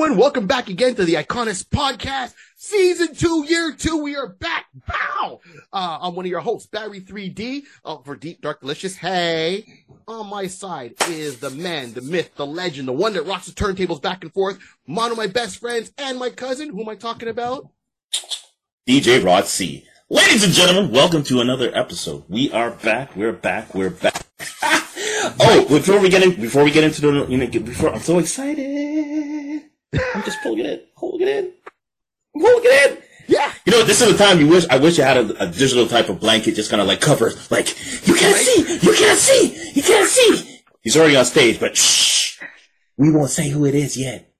everyone. Welcome back again to the iConis Podcast, Season 2, Year 2. We are back. Wow! Uh, I'm one of your hosts, Barry 3D, uh, for Deep Dark Delicious. Hey! On my side is the man, the myth, the legend, the one that rocks the turntables back and forth, one of my best friends, and my cousin. Who am I talking about? DJ Rod C. Ladies and gentlemen, welcome to another episode. We are back. We're back. We're back. oh, before we get in, before we get into the, you know, before I'm so excited. I'm just pulling it in, pulling it in, I'm pulling it in. Yeah. You know, this is the time you wish. I wish I had a, a digital type of blanket, just kind of like cover, like you can't see, you can't see, you can't see. He's already on stage, but shh, we won't say who it is yet.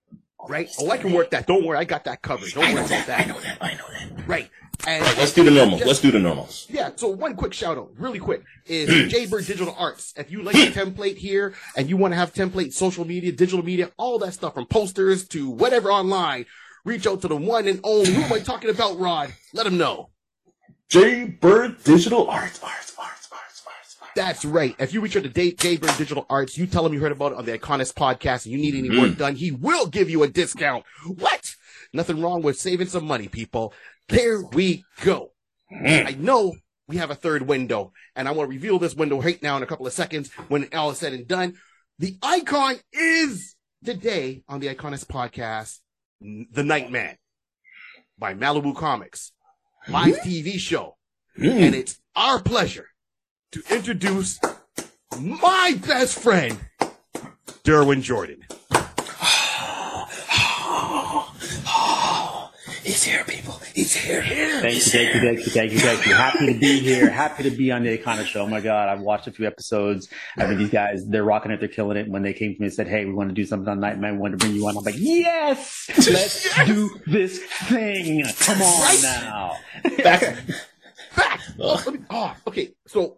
Right? Oh, I can work that. Don't worry. I got that covered. Don't I worry know about that. I know that. I know that. Right. And let's do the normals. Let's do the normals. Yeah, so one quick shout out, really quick, is Jaybird Digital Arts. If you like the template here and you want to have template social media, digital media, all that stuff from posters to whatever online, reach out to the one and only. Who am I talking about, Rod? Let him know. J Bird Digital Arts, arts, arts, arts, arts, arts. That's right. If you reach out to Day- Jaybird Digital Arts, you tell him you heard about it on the iConis podcast and you need any mm-hmm. work done, he will give you a discount. What? Nothing wrong with saving some money, people. There we go. Mm. I know we have a third window, and I want to reveal this window right now in a couple of seconds when all is said and done. The icon is today on the iConis podcast, The Nightman by Malibu Comics, live mm-hmm. TV show. Mm. And it's our pleasure to introduce my best friend, Derwin Jordan. He's here, people. He's here. Thank you, thank you, thank you, thank you, thank you. Happy to be here. Happy to be on the Icona Show. Oh my God, I've watched a few episodes. I mean, these guys, they're rocking it. They're killing it. When they came to me and said, "Hey, we want to do something on Nightman. We want to bring you on," I'm like, "Yes, let's do this thing. Come on Right? now." Back. Back! Oh, me, oh, okay, so,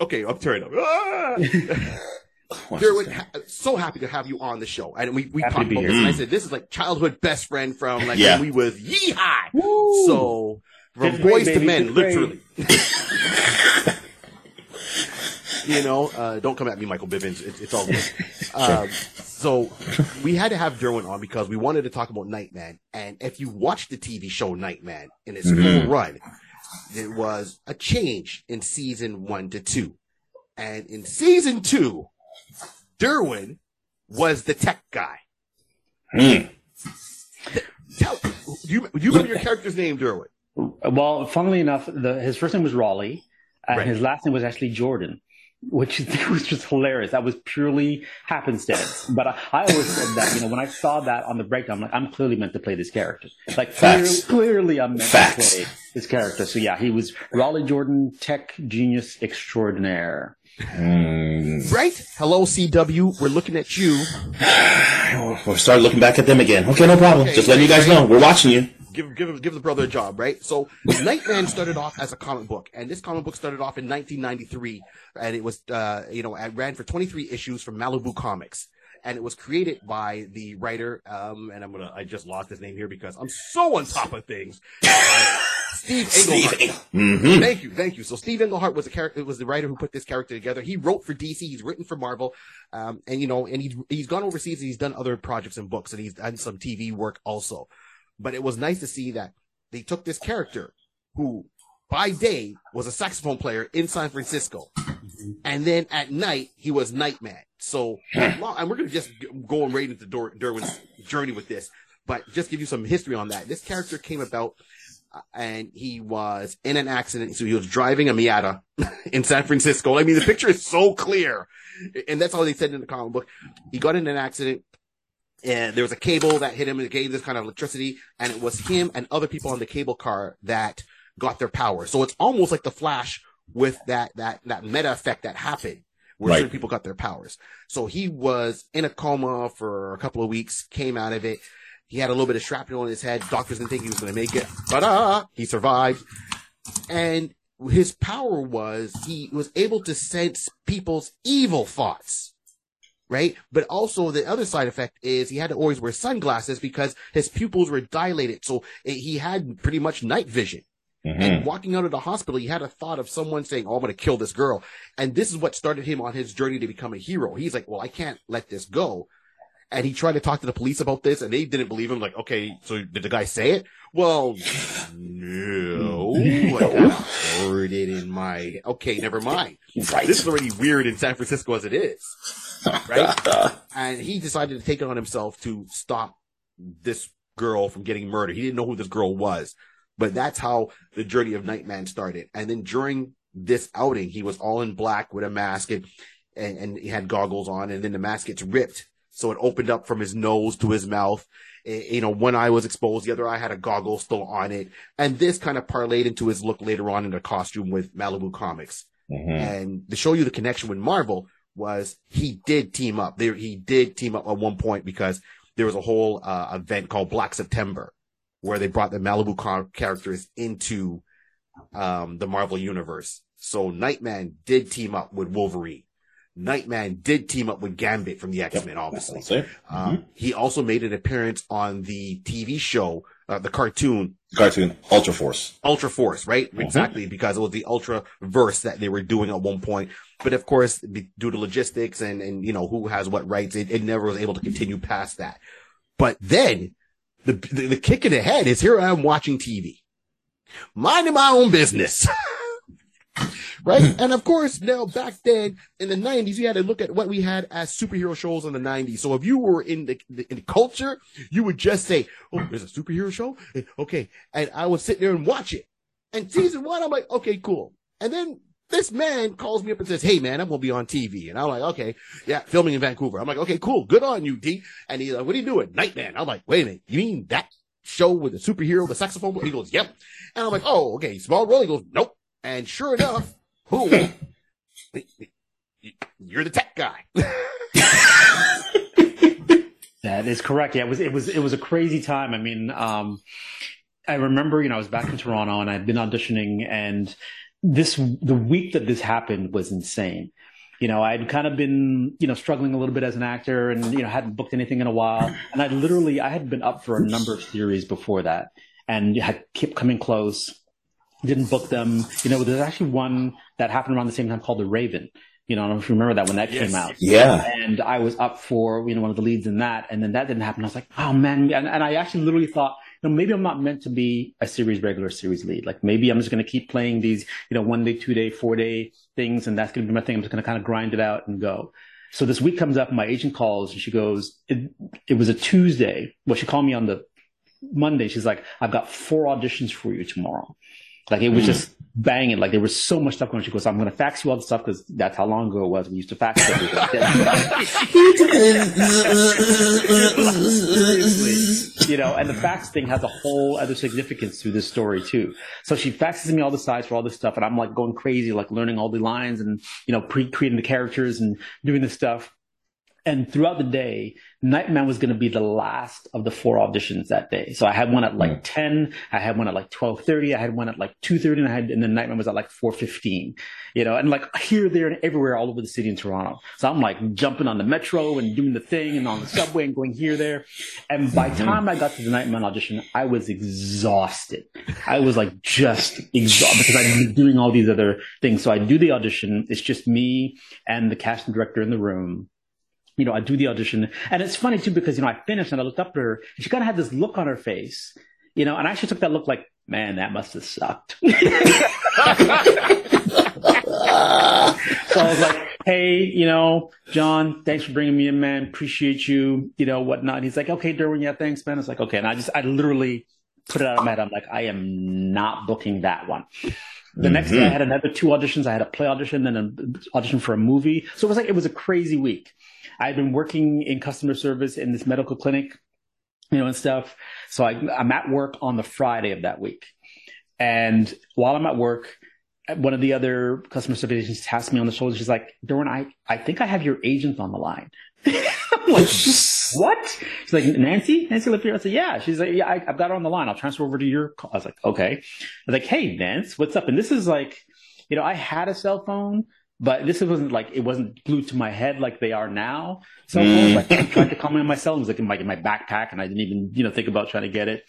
okay, I'm turning up. Ah! Derwin, ha- so happy to have you on the show. And we, we Happy to talked be about here. this, and I said, this is like childhood best friend from like Yeah. when we was yeehaw. Woo! So, from Fifth grade, boys to men, fifth literally. you know, uh, don't come at me, Michael Bivins. It, it's all good. Um, so we had to have Derwin on because we wanted to talk about Nightman. And if you watch the TV show Nightman in its Mhm. full run, there was a change in season one to two. And in season two, Derwin was the tech guy. Hmm. Tell, you, you remember your character's name, Derwin? Well, funnily enough, the, his first name was Raleigh, and Right. his last name was actually Jordan, which was just hilarious. That was purely happenstance. But I, I always said that, you know, when I saw that on the breakdown, I'm like, I'm clearly meant to play this character. Like, clearly, clearly I'm meant Facts. to play this character. So yeah, he was Raleigh Jordan, tech genius extraordinaire. Hmm. Right? Hello, CW. We're looking at you. We'll start looking back at them again. Okay, no problem. Okay, Just letting you guys know we're watching you. Give, give, give the brother a job, right? So, Nightman started off as a comic book, and this comic book started off in 1993, and it was, uh, you know, it ran for 23 issues from Malibu Comics. And it was created by the writer, um, and I'm gonna, I just lost his name here because I'm so on top of things. Uh, Steve Englehart. Mm-hmm. Thank you, thank you. So Steve Englehart was a character, was the writer who put this character together. He wrote for DC, he's written for Marvel, um, and you know, and he's he's gone overseas. and He's done other projects and books, and he's done some TV work also. But it was nice to see that they took this character who, by day, was a saxophone player in San Francisco, and then at night he was Nightman. So, and we're gonna just g- go right into Dor- Derwin's journey with this, but just give you some history on that. This character came about uh, and he was in an accident. So he was driving a Miata in San Francisco. I mean, the picture is so clear. And that's all they said in the comic book. He got in an accident and there was a cable that hit him and it gave this kind of electricity. And it was him and other people on the cable car that got their power. So it's almost like the flash with that, that, that meta effect that happened where Right. certain people got their powers. So he was in a coma for a couple of weeks, came out of it. He had a little bit of shrapnel in his head. Doctors didn't think he was going to make it, but uh, he survived. And his power was he was able to sense people's evil thoughts. Right? But also the other side effect is he had to always wear sunglasses because his pupils were dilated. So he had pretty much night vision. Mm-hmm. And walking out of the hospital, he had a thought of someone saying, Oh, I'm going to kill this girl. And this is what started him on his journey to become a hero. He's like, Well, I can't let this go. And he tried to talk to the police about this and they didn't believe him. Like, okay, so did the guy say it? Well, no, like, I heard it in my, okay, never mind. Right. This is already weird in San Francisco as it is. Right? and he decided to take it on himself to stop this girl from getting murdered. He didn't know who this girl was, but that's how the journey of Nightman started. And then during this outing, he was all in black with a mask and, and, and he had goggles on and then the mask gets ripped. So it opened up from his nose to his mouth. Eh, You know, one eye was exposed, the other eye had a goggle still on it. And this kind of parlayed into his look later on in the costume with Malibu Comics. Mhm. And to show you the connection with Marvel was he did team up. There, he did team up at one point because there was a whole uh, event called Black September where they brought the Malibu car- characters into um, the Marvel universe. So Nightman did team up with Wolverine. Nightman did team up with Gambit from the X-Men, obviously. That's it. Um, he also made an appearance on the TV show, uh, the cartoon Cartoon Ultra Force. Ultra Force, right? Exactly, because it was the Ultra verse that they were doing at one point. But of course, due to logistics and, and, you know, who has what rights, it, it never was able to continue past that. But then the, the, the kick in the head is here I am watching TV, minding my own business. right? And of course, now back then in the nineties, you had to look at what we had as superhero shows in the nineties. So if you were in the, the in the culture, you would just say, "Oh, there's a superhero show, Eh, okay," and I would sit there and watch it. And season one, I'm like, "Okay, cool." And then this man calls me up and says, "Hey, man, I'm gonna be on TV," and I'm like, "Okay, yeah, filming in Vancouver." I'm like, "Okay, cool, good on you, D." And he's like, "What are you doing, Nightman?" I'm like, "Wait a minute, you mean that?" Show with the superhero, the saxophone. player?" He goes, "Yep," and I'm like, "Oh, okay, small role." He goes, "Nope," and sure enough, boom, you're the tech guy. That is correct. Yeah, it was it was it was a crazy time. I mean, um, I remember, you know, I was back in Toronto and I'd been auditioning, and this the week that this happened was insane. You know, I'd kind of been, you know, struggling a little bit as an actor, and you know, hadn't booked anything in a while. And I literally, I had been up for a number of series before that, and had kept coming close. Didn't book them. You know, there's actually one that happened around the same time called The Raven. You know, I don't know if you remember that when that Yes. came out Yeah. and I was up for you know one of the leads in that, and then that didn't happen. I was like, oh man, and, and I actually literally thought, you know, maybe I'm not meant to be a series regular, series lead. Like maybe I'm just going to keep playing these, you know, one day, two day, four day things, and that's going to be my thing. I'm just going to kind of grind it out and go. So this week comes up, my agent calls, and she goes, it, it was a Tuesday. Well, she called me on the Monday. She's like, I've got four auditions for you tomorrow. Like it was Mm. just banging. Like there was so much stuff going. on. She goes, I'm going to fax you all the stuff because that's how long ago it was. We used to fax everything. You know, and the fax thing has a whole other significance to this story too. So she faxes me all the sides for all this stuff, and I'm like going crazy, like learning all the lines and you know, pre-creating the characters and doing this stuff. And throughout the day, Nightman was going to be the last of the four auditions that day. So I had one at like mm. 10, I had one at like 12:30, I had one at like 2:30 and I had and then Nightman was at like 4:15. You know, and like here there and everywhere all over the city in Toronto. So I'm like jumping on the metro and doing the thing and on the subway and going here there. And by the time I got to the Nightman audition, I was exhausted. I was like just exhausted because I'd been doing all these other things. So I do the audition, it's just me and the casting director in the room you know, I do the audition. And it's funny too, because, you know, I finished and I looked up at her and she kind of had this look on her face, you know, and I actually took that look like, man, that must have sucked. so I was like, hey, you know, John, thanks for bringing me in, man. Appreciate you, you know, whatnot. And he's like, okay, Derwin, yeah, thanks, man. It's like, okay. And I just, I literally put it out of my head. I'm like, I am not booking that one. The next day I mm-hmm. had another two auditions. I had a play audition, then an audition for a movie. So it was like, it was a crazy week. I had been working in customer service in this medical clinic, you know, and stuff. So I, I'm at work on the Friday of that week. And while I'm at work, one of the other customer service agents taps me on the shoulder. She's like, Dorn, I, I think I have your agent on the line. I'm like, what? She's like, Nancy? Nancy Lippier? I said, yeah. She's like, yeah, I, I've got her on the line. I'll transfer over to your call. I was like, okay. I was like, hey, Nance, what's up? And this is like, you know, I had a cell phone, but this wasn't like, it wasn't glued to my head like they are now. Cell phones, like, I tried to calm me on my cell phone. It was like in my, in my backpack and I didn't even, you know, think about trying to get it.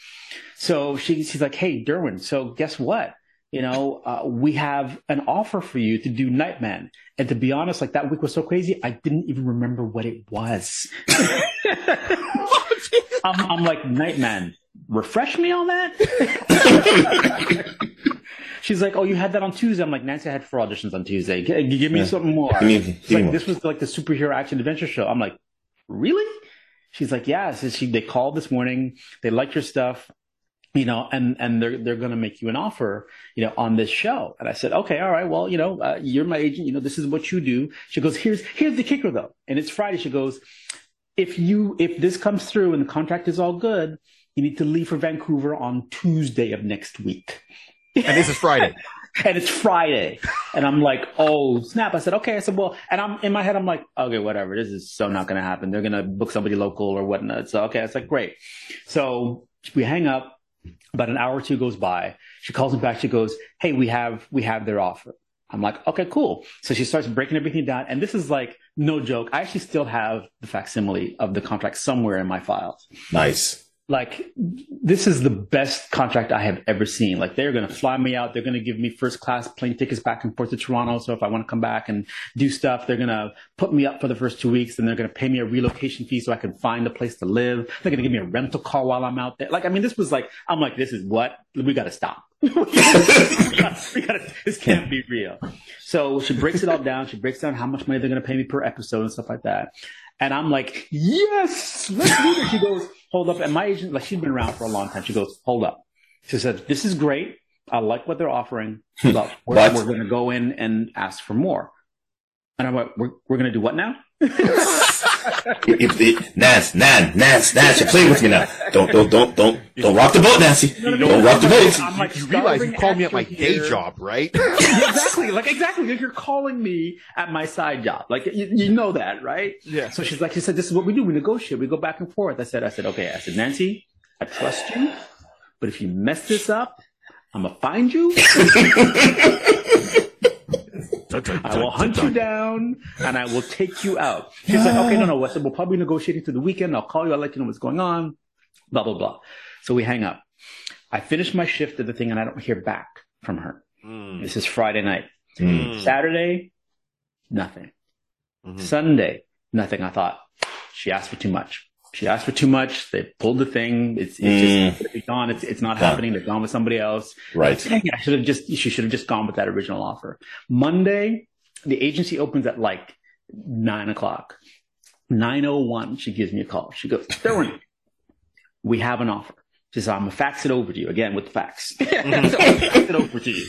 So she, she's like, hey, Derwin, so guess what? You know, uh, we have an offer for you to do Nightman. And to be honest, like that week was so crazy, I didn't even remember what it was. I'm, I'm like, Nightman, refresh me on that. She's like, oh, you had that on Tuesday. I'm like, Nancy, I had four auditions on Tuesday. G- give me Yeah. something more. Give me- She's me like, more. this was like the superhero action adventure show. I'm like, really? She's like, yeah. So she, they called this morning. They liked your stuff, you know, and, and they're, they're going to make you an offer, you know, on this show. And I said, okay, all right. Well, you know, uh, you're my agent. You know, this is what you do. She goes, here's, here's the kicker though. And it's Friday. She goes, if you, if this comes through and the contract is all good, you need to leave for Vancouver on Tuesday of next week. And this is Friday. And it's Friday. And I'm like, oh, snap. I said, okay. I said, well, and I'm in my head, I'm like, okay, whatever. This is so not going to happen. They're going to book somebody local or whatnot. So, okay. It's like, great. So we hang up. About an hour or two goes by. She calls me back. She goes, hey, we have, we have their offer. I'm like, okay, cool. So she starts breaking everything down. And this is like, no joke. I actually still have the facsimile of the contract somewhere in my files Nice. Like this is the best contract I have ever seen. Like they're going to fly me out. They're going to give me first class plane tickets back and forth to Toronto. So if I want to come back and do stuff, they're going to put me up for the first two weeks. and they're going to pay me a relocation fee so I can find a place to live. They're going to give me a rental car while I'm out there. Like, I mean, this was like, I'm like, this is what we got to stop. we gotta, we gotta, this can't be real. So she breaks it all down. She breaks down how much money they're going to pay me per episode and stuff like that. And I'm like, yes, let's do this. She goes, hold up. And my agent, like, she's been around for a long time. She goes, hold up. She said, this is great. I like what they're offering, but we're, we're going to go in and ask for more. And I'm like, we're, we're going to do what now? If the, Nance, Nan, Nance, Nance, you're playing with me now. Don't, don't, don't, don't, don't rock the boat, Nancy. Don't rock the boat. I'm like, You realize you starving called me at my actor day job, right? Exactly. Like exactly. Like you're calling me at my side job. Like you, you know that, right? Yeah. So she's like, she said, this is what we do. We negotiate. We go back and forth. I said, I said, okay. I said, Nancy, I trust you, but if you mess this up, I'm gonna find you. I will hunt you down and I will take you out. She's like, okay, no, no. I said, we'll probably negotiate it through the weekend. I'll call you. I'll let you know what's going on. Blah, blah, blah. So we hang up. I finish my shift of the thing and I don't hear back from her. Mm. This is Friday night. Mm. Saturday, nothing. Mhm. Sunday, nothing. I thought she asked for too much. She asked for too much. They pulled the thing. It's, it's Mm. just it's gone. It's, it's not Gone. happening. They're gone with somebody else. Right. Dang it, I should have just, she should have just gone with that original offer. Monday, the agency opens at like nine o'clock. 901, she gives me a call. She goes, Thorny, we have an offer. She says, I'm going to fax it over to you again with the fax. So fax it over to you.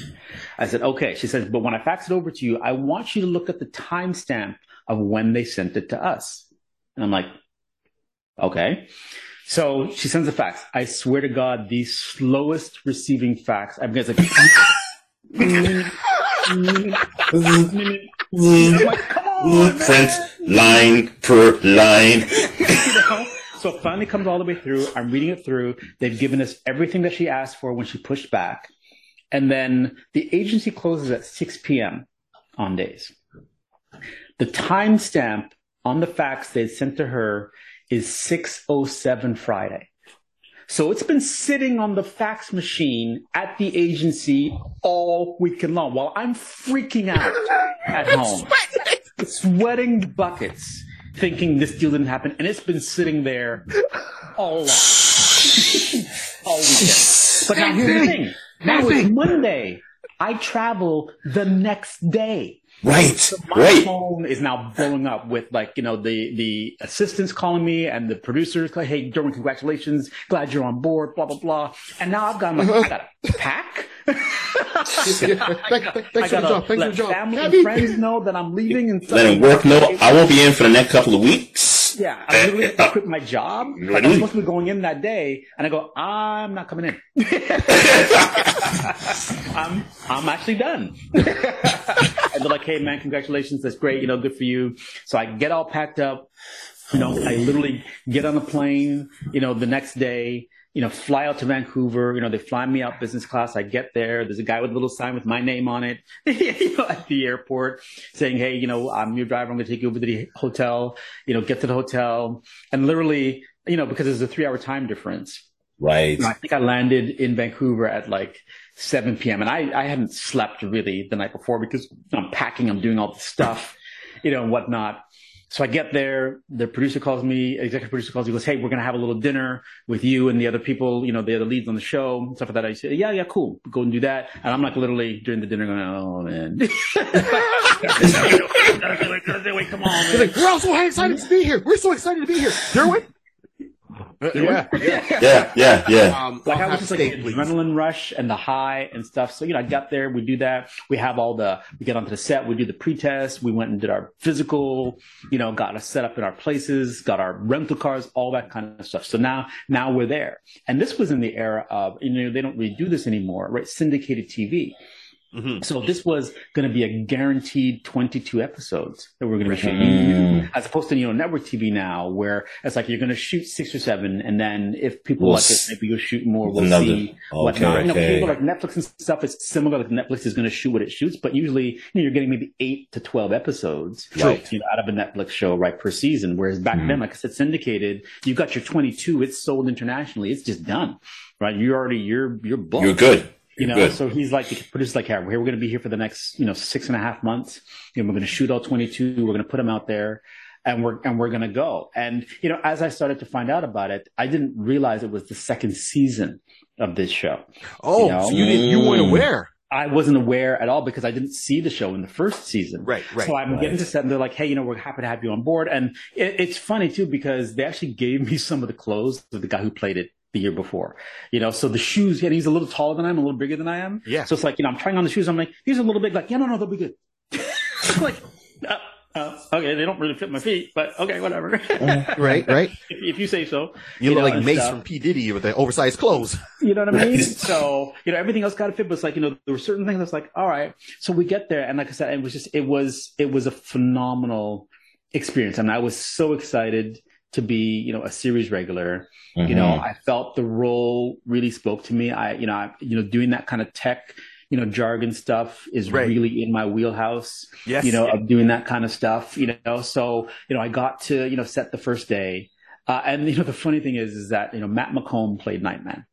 I said, okay. She says, but when I fax it over to you, I want you to look at the timestamp of when they sent it to us. And I'm like, okay. So she sends a fax. I swear to God, the slowest receiving fax. I'm guys like, like, come on, Print line per line. You know? So it finally comes all the way through. I'm reading it through. They've given us everything that she asked for when she pushed back. And then the agency closes at 6 p.m. on days. The timestamp on the fax they sent to her is 607 Friday. So it's been sitting on the fax machine at the agency all weekend long while I'm freaking out at home sweating buckets, thinking this deal didn't happen, and it's been sitting there all all weekend. But now here's the thing: now it's Monday. I travel the next day. Right. My Right. phone is now blowing up with like you know the the assistants calling me and the producers like, "Hey, Derwin, congratulations! Glad you're on board." Blah blah blah. And now I've got like, I got to pack. Yeah, thank- thank- Thanks for the job. Thanks for the job. family and friends know that I'm leaving and Let work. No, I won't be in for the next couple of weeks. Yeah, I eh, literally have to eh, quit my job. Like, I'm Really? supposed to be going in that day, and I go, I'm not coming in. I'm I'm actually done. and they're like, Hey man, congratulations, that's great, you know, good for you. So I get all packed up. You know, I literally get on the plane. You know, the next day. You know, fly out to Vancouver. You know, they fly me out business class. I get there. There's a guy with a little sign with my name on it. you know, at the airport, saying, "Hey, you know, I'm your driver. I'm going to take you over to the hotel. You know, get to the hotel." And literally, you know, because there's a three-hour time difference. Right. You know, I think I landed in Vancouver at like 7 p.m. and I, I hadn't slept really the night before because I'm packing, I'm doing all the stuff, you know, and whatnot. So I get there, the producer calls me, executive producer calls me, goes, Hey, we're going to have a little dinner with you and the other people, you know, the other leads on the show, stuff like that. I say, yeah, yeah, cool. Go and do that. And I'm like literally during the dinner going, Oh man. Wait, come on. They're like, we're all so excited to be here. We're so excited to be here. Derwin? Yeah, yeah. Yeah, yeah, yeah. Um, like I'll was just like steak, the adrenaline rush and the high and stuff. So you know, I got there, we do that. We have all the we get onto the set, we do the pre-test, we went and did our physical, you know, got us set up in our places, got our rental cars, all that kind of stuff. So now now we're there. And this was in the era of you know, they don't really do this anymore, right? Syndicated TV. Mhm. So this was going to be a guaranteed 22 episodes that we're going to be shooting, Mm. as opposed to you know network TV now, where it's like you're going to shoot six or seven, and then if people We'll like it, maybe you'll shoot more. We'll Another- see okay, whatnot. You know, okay. cable like Netflix and stuff is similar. Like Netflix is going to shoot what it shoots, but usually you know, you're getting maybe eight to 12 episodes Right. you know, out of a Netflix show right per season. Whereas back Mhm. then, like I said, syndicated, you got your 22, it's sold internationally, it's just done, right? You're already you're you're booked. You're good. You know, Good. so he's like the producer's like, "Hey, we're going to be here for the next, you know, six and a half months. You know, we're going to shoot all 22. We're going to put them out there and we're, and we're going to go. And, you know, as I started to find out about it, I didn't realize it was the second season of this show. Oh, You know? so you didn't, you weren't aware. I wasn't aware at all because I didn't see the show in the first season. Right, right. So I'm right. getting to set and they're like, Hey, you know, we're happy to have you on board. And it, it's funny too, because they actually gave me some of the clothes of the guy who played it the year before, you know, so the shoes, and he's a little taller than I am, a little bigger than I am. Yeah. So it's like, you know, I'm trying on the shoes. I'm like, these are a little big. Like, yeah, no, no, they'll be good. Like, uh, uh, okay, they don't really fit my feet, but okay, whatever. right, right. if, if you say so. You, You look know, like and Mase stuff. from P. Diddy with the oversized clothes. You know what I mean? so, you know, everything else got to fit, but it's like, you know, there were certain things that's like, all right. So we get there. And like I said, it was just, it was, it was a phenomenal experience. I mean, I was so excited to be, you know, a series regular. You know, Mhm. I felt the role really spoke to me. I, you know, I, you know, doing that kind of tech, you know, jargon stuff is Right. really in my wheelhouse Yes. you know, of doing that kind of stuff, you know. So, you know, I got to, you know, set the first day. Uh, and, you know, the funny thing is, is that, you know, Matt McColm played Nightman.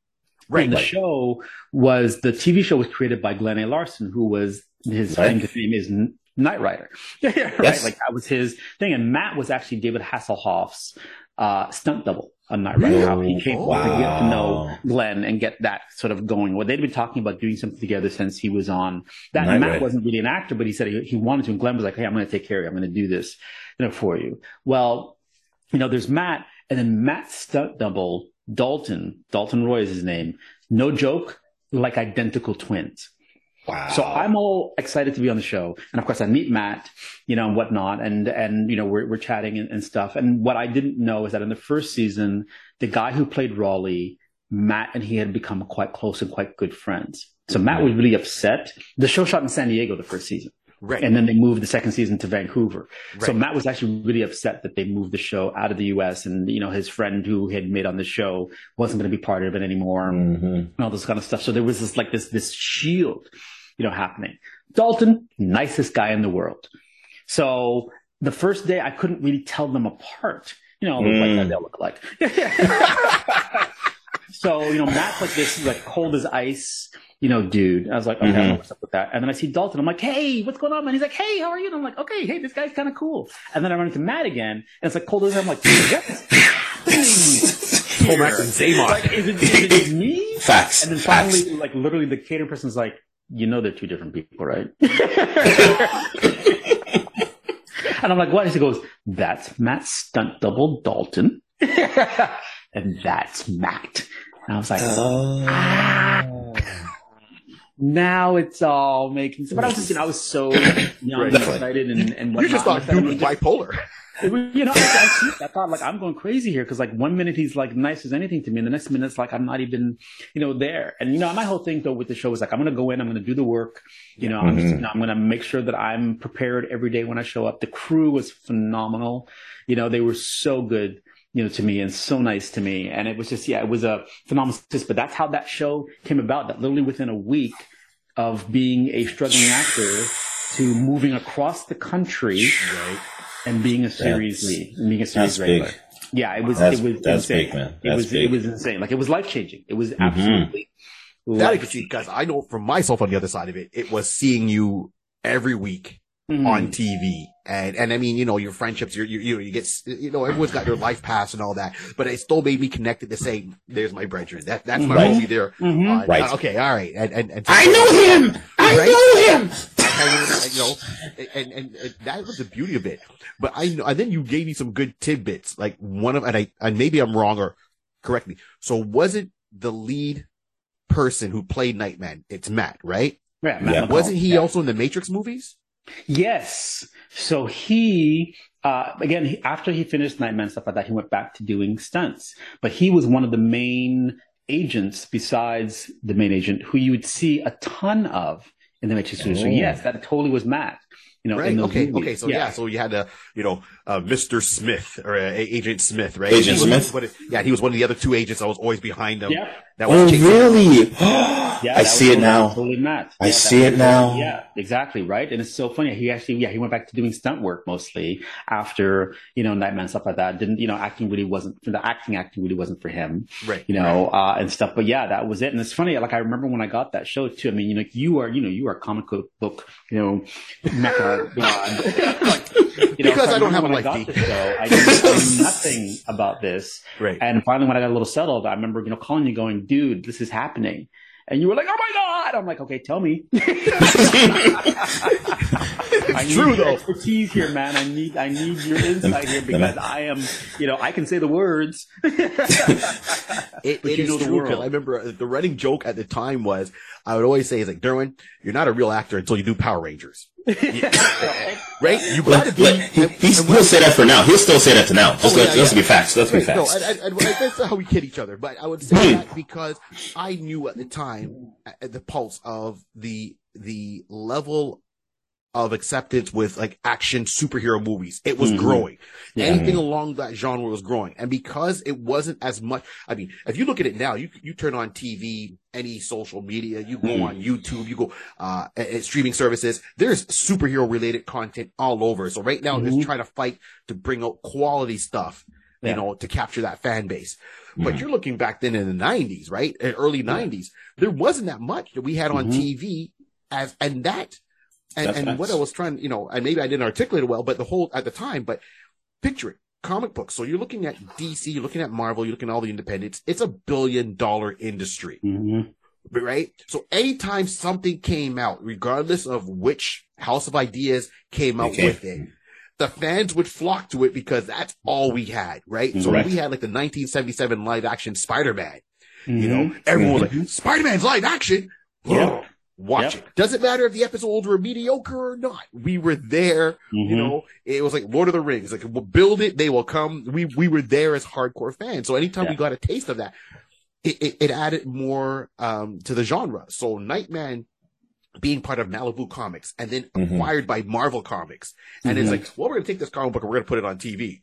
right, And the right. show was, the TV show was created by Glenn A. Larson, who was, his Right. claim to fame is Knight Rider. yeah, right. Yes. Like that was his thing. And Matt was actually David Hasselhoff's, uh, stunt double on Knight Rider. How he came Oh, to get to know wow. Glenn and get that sort of going. Well, they'd been talking about doing something together since he was on that. Matt Rider. wasn't really an actor, but he said he, he wanted to. And Glenn was like, Hey, I'm going to take care of you. I'm going to do this, you know, for you. Well, you know, there's Matt and then Matt's stunt double, Dalton, Dalton Roy is his name. No joke, like identical twins. Wow. So I'm all excited to be on the show. And of course I meet Matt, you know, and whatnot. And, and, you know, we're, we're chatting and, and stuff. And what I didn't know is that in the first season, the guy who played Raleigh, Matt and he had become quite close and quite good friends. So Matt was really upset. The show shot in San Diego the first season. right. And then they moved the second season to Vancouver. So Matt was actually really upset that they moved the show out of the US and, you know, his friend who he had made on the show wasn't going to be part of it anymore Mhm. and all this kind of stuff. So there was this like this this shield, you know, happening. Dalton, nicest guy in the world. So the first day I couldn't really tell them apart. You know, like Mm. that they look like. so, you know, Matt's like this like cold as ice, you know, dude. I was like, okay, I don't know Mhm. what's up with that. And then I see Dalton. I'm like, hey, what's going on, man? He's like, hey, how are you? And I'm like, okay, hey, this guy's kind of cool. And then I run into Matt again, and it's like cold as ice. I'm like, yes. And Zaymar. Like, is it, is it me? Facts. And then Facts. finally, like literally, the catering person's like, "You know, they're two different people, right?" and I'm like, "What?" He goes, "That's Matt's stunt double, Dalton, and that's Matt." And I was like, Oh. Ah. "Now it's all making sense." But I was just, you know, I was so young and excited and and You whatnot. just thought And dude was was just- bipolar. You know, I, I, I thought like I'm going crazy here because like one minute he's like nice as anything to me, and the next minute it's like I'm not even, you know, there. And you know, my whole thing though with the show is like I'm gonna go in, I'm gonna do the work, you know, I'm just, Mhm. you know, I'm gonna make sure that I'm prepared every day when I show up. The crew was phenomenal, you know, they were so good. You know, to me and so nice to me. And it was just, yeah, it was a phenomenal. But that's how that show came about. That literally within a week of being a struggling actor to moving across the country Right. and being a series That's- lead, and being a series That's regular. big. Yeah, it was. That's- it was that's insane. big, man. It was. big. It was insane. Like it was life changing. It was Mhm. absolutely. That I life could see because I know from myself on the other side of it, it was seeing you every week Mhm. on TV. And, and I mean, you know, your friendships, you you, you, you get, you know, everyone's got their life pass and all that, but it still made me connected to say, there's my brethren. That, that's my Right. movie there. Mhm. Uh, Right. Okay. All right. And, and, and I know him. I Right? know him. and, you know, and, and, and that was the beauty of it. But I know, and then you gave me some good tidbits, like one of, and I, and maybe I'm wrong or correct me. So was it the lead person who played Nightman? It's Matt, right? Yeah, Yeah. Matt Wasn't he Yeah. also in the Matrix movies? Yes. So he, uh, again, he, after he finished Nightman stuff like that, he went back to doing stunts. But he was one of the main agents besides the main agent who you would see a ton of in the Matrix movies. So Oh. yes, that totally was Matt. You know, Right. Okay. movies. Okay. So yeah. So you had uh, you know, uh, Mr. Smith or uh, Agent Smith, right? Agent He Smith? what yeah, he was one of the other two agents. I was always behind him. Yeah. That was Oh, really? Yeah, I see it now. Totally Matt. I Yeah, see it now. Yeah, exactly. Right. And it's so funny. He actually, yeah, he went back to doing stunt work mostly after, you know, Nightman stuff like that. Didn't, you know, acting really wasn't, the acting, acting really wasn't for him, Right. you know, uh, and stuff. But yeah, that was it. And it's funny. Like I remember when I got that show too. I mean, you know, you are, you know, you are a comic book, you know, mecca god. you know, Because I don't have a when I life, got the show, I knew nothing about this. Right. And finally, when I got a little settled, I remember, you know, calling you going, dude, this is happening. And you were like, oh my God. I'm like, okay, tell me. I need true, your though. expertise here, man. I need, I need your insight here because I am, you know, I can say the words. It, But it you is know the true. 'cause world. I remember uh, the running joke at the time was I would always say, "Is like Derwin, you're not a real actor until you do Power Rangers, right? You got to Let- be." let- he- and- he's, and he'll say that for now. He'll still say that to now. Just Oh, let, yeah, let's yeah. be facts. Let's be Right, no, facts. and, and, and that's how we kid each other. But I would say Hmm. that because I knew at the time, at the pulse of the the level of acceptance with like action superhero movies, it was Mhm. growing. Yeah. Anything along that genre was growing, and because it wasn't as much. I mean, if you look at it now, you you turn on TV, any social media, you go Mhm. on YouTube, you go uh at, at streaming services. There's superhero related content all over. So right now, Mhm. it's trying to fight to bring out quality stuff you know, to capture that fan base. But Mhm. you're looking back then in the nineties, right? In early nineties, there wasn't that much that we had on Mhm. TV as, and that, and, That's and what I was trying, you know, and maybe I didn't articulate it well, but the whole, at the time, but picture it, comic books. So you're looking at DC, you're looking at Marvel, you're looking at all the independents. It's a billion dollar industry Mhm. right? So anytime something came out, regardless of which House of Ideas came out Okay. with it, the fans would flock to it because that's all we had, right? So Correct. we had like the 1977 live action Spider-Man, you Mhm. know, everyone was like, Spider-Man's live action. Yeah. Watch Yep. it. Doesn't matter if the episodes were mediocre or not. We were there. You Mhm. know, it was like Lord of the Rings. Like, we'll build it, they will come. We we were there as hardcore fans. So anytime we got a taste of that, it, it, it added more um to the genre. So Nightman being part of Malibu Comics and then Mhm. acquired by Marvel Comics, and it's Mhm. like, well, we're gonna take this comic book and we're gonna put it on TV.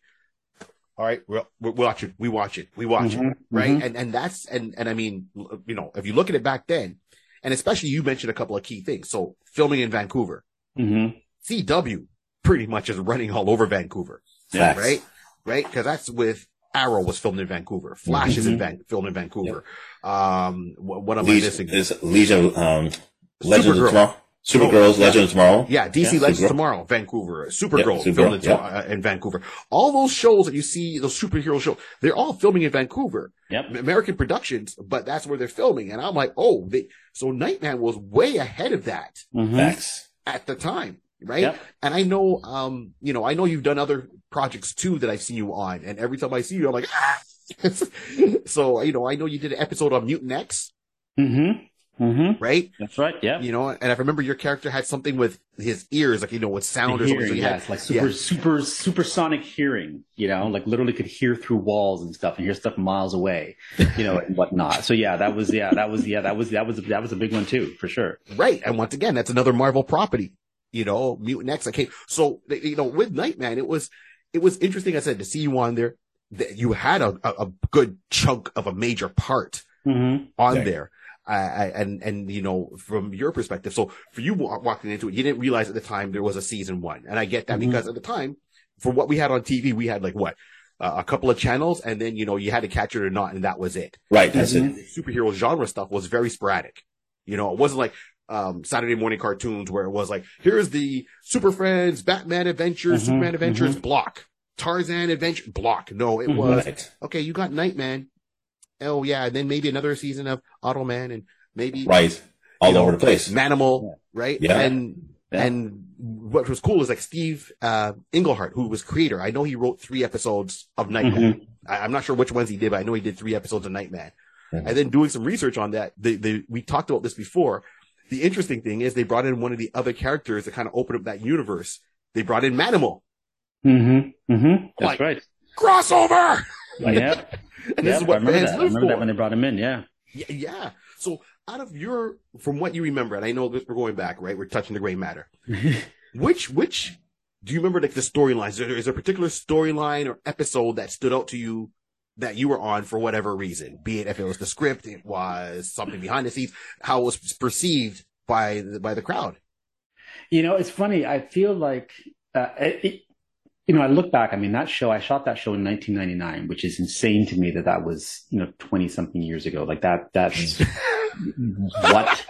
All right, we'll, we'll watch it. We watch it. We watch it Mhm. right? Mhm. And and that's and and I mean, you know, if you look at it back then, and especially you mentioned a couple of key things. So filming in Vancouver, Mhm. CW pretty much is running all over Vancouver, Facts. right? Right? Because that's with Arrow was filmed in Vancouver, Flash is in Mhm. Van- filmed in Vancouver. Um, wh- what am I missing? Legion, is Legion, um, Supergirl. Of Tomorrow? Supergirl's Yeah. Legends of Tomorrow? Yeah, DC Yeah, Legends Supergirl. Tomorrow, Vancouver, Supergirl, Supergirl, filmed in, yeah. uh, in Vancouver. All those shows that you see, those superhero shows, they're all filming in Vancouver. Yep. American Productions, but that's where they're filming. And I'm like, oh, they, so Nightman was way ahead of that Mhm. At the time, right? Yep. And I know, um, you know, I know you've done other projects too that I've seen you on, and every time I see you, I'm like, ah! so you know, I know you did an episode on Mutant X, Mhm. Mhm. right? That's right. Yeah. You know, and I remember your character had something with his ears, like you know, with sound or something. So you yeah, had, it's like super, yeah. super, supersonic hearing. You know, like literally could hear through walls and stuff, and hear stuff miles away. You know, and whatnot. So yeah, that was yeah, that was yeah, that was that was that was a big one too, for sure. Right. And once again, that's another Marvel property, you know, Mutant X. I came. So, you know, with Nightman, it was, it was interesting. I said to see you on there that you had a, a, a good chunk of a major part Mm-hmm. on Right. there. I, I, and, and, you know, from your perspective. So for you walking into it, you didn't realize at the time there was a season one. And I get that Mhm. because at the time, for what we had on TV, we had like what? Uh, a couple of channels and then, you know, you had to catch it or not. And that was it Right, that's it. superhero genre stuff was very sporadic. You know, it wasn't like um, Saturday morning cartoons where it was like, here's the Super Friends, Batman Adventures, Mhm, Superman Adventures, mhm. block. Tarzan Adventure, block. No, it Mhm. was, Right. okay, you got Nightman. Oh yeah, and then maybe another season of Automan and maybe Right. All you know, over the place. Manimal, right? Yeah. And Yeah. and what was cool is like Steve uh Englehart, who was creator. I know he wrote three episodes of Nightman. Mhm. I, I'm not sure which ones he did, but I know he did three episodes of Nightman. Mhm. And then doing some research on that, they, they, we talked about this before. The interesting thing is they brought in one of the other characters to kind of open up that universe. They brought in Manimal. Mhm. Mhm. That's Like- right. Crossover! Yeah. And this is I what remember fans that. I remember that when they brought him in. Yeah. Yeah, yeah. So out of your, from what you remember, and I know we're going back, right? We're touching the gray matter. which, which, do you remember like the storylines? Is there, is there a particular storyline or episode that stood out to you that you were on for whatever reason? Be it if it was the script, it was something behind the scenes, how it was perceived by the, by the crowd. You know, it's funny. I feel like, uh, it- you know, I look back. I mean, that show, I shot that show in 1999, which is insane to me that that was, you know, 20 something years ago. Like that, that's what?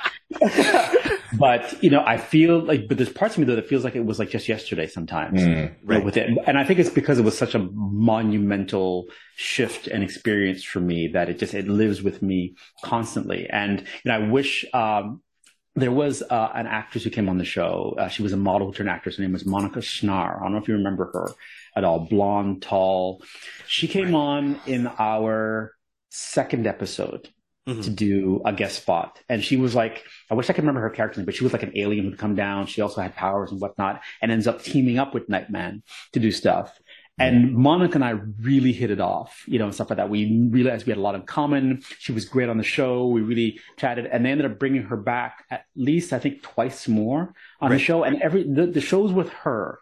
but, you know, I feel like, but there's parts of me though that feels like it was like just yesterday sometimes. Mm. you know, Right. with it. And I think it's because it was such a monumental shift and experience for me that it just, it lives with me constantly. And, you know, I wish, um, there was uh, an actress who came on the show. Uh, she was a model turned actress. Her name was Monica Schnarr. I don't know if you remember her at all. Blonde, tall. She came on in our second episode Mhm. to do a guest spot. And she was like, I wish I could remember her character name, but she was like an alien who'd come down. She also had powers and whatnot and ends up teaming up with Nightman to do stuff. And Monica and I really hit it off, you know, and stuff like that. We realized we had a lot in common. She was great on the show. We really chatted and they ended up bringing her back at least, I think, twice more on Right. the show. And every, the, the shows with her,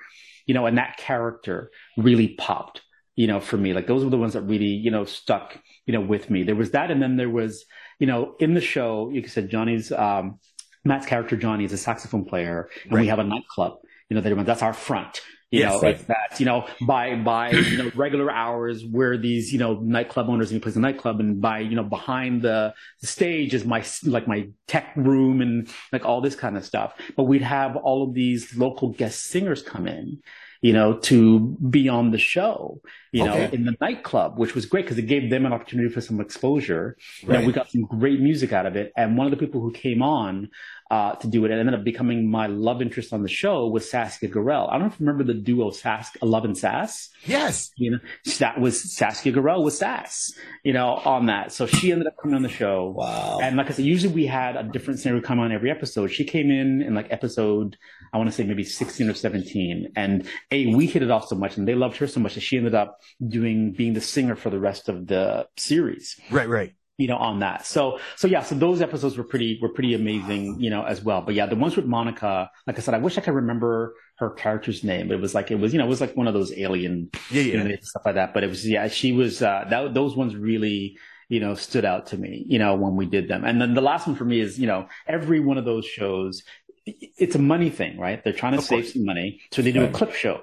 you know, and that character really popped, you know, for me. Like those were the ones that really, you know, stuck, you know, with me. There was that. And then there was, you know, in the show, I said, Johnny's, um, Matt's character, Johnny, is a saxophone player and Right. we have a nightclub, you know, that, that's our front. You Yes, know, right. it's that, you know, by, by, you know, regular hours where these, you know, nightclub owners and he plays a nightclub and by, you know, behind the, the stage is my, like my tech room and like all this kind of stuff. But we'd have all of these local guest singers come in, you know, to be on the show, you know, in the nightclub, which was great because it gave them an opportunity for some exposure. You know, we got some great music out of it. And one of the people who came on, uh, to do it and ended up becoming my love interest on the show was Saskia Garel. I don't know if you remember the duo Sask, Love and Sass Yes. you know, that was Saskia Garel with Sass, you know, on that. So she ended up coming on the show. Wow. And like I said, usually we had a different singer come on every episode. She came in in like episode, I want to say maybe 16 or 17. And A, we hit it off so much and they loved her so much that she ended up doing, being the singer for the rest of the series Right, right. You know, on that. So, so yeah, so those episodes were pretty, were pretty amazing, you know, as well. But yeah, the ones with Monica, like I said, I wish I could remember her character's name. But it was like, it was, you know, it was like one of those alien, Yeah, you know, stuff like that. But it was, yeah, she was, uh, that, those ones really, you know, stood out to me, you know, when we did them. And then the last one for me is, you know, every one of those shows, it's a money thing, right? They're trying to Of save course. some money. So they do a clip show.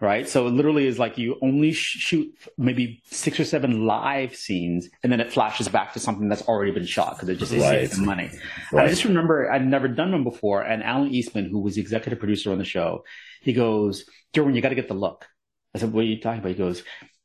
Right. So it literally is like you only shoot maybe six or seven live scenes and then it flashes back to something that's already been shot because it just Right. saving money. And I just remember I'd never done one before. And Alan Eastman, who was the executive producer on the show, he goes, Jordan, you got to get the look. I said, what are you talking about? He goes,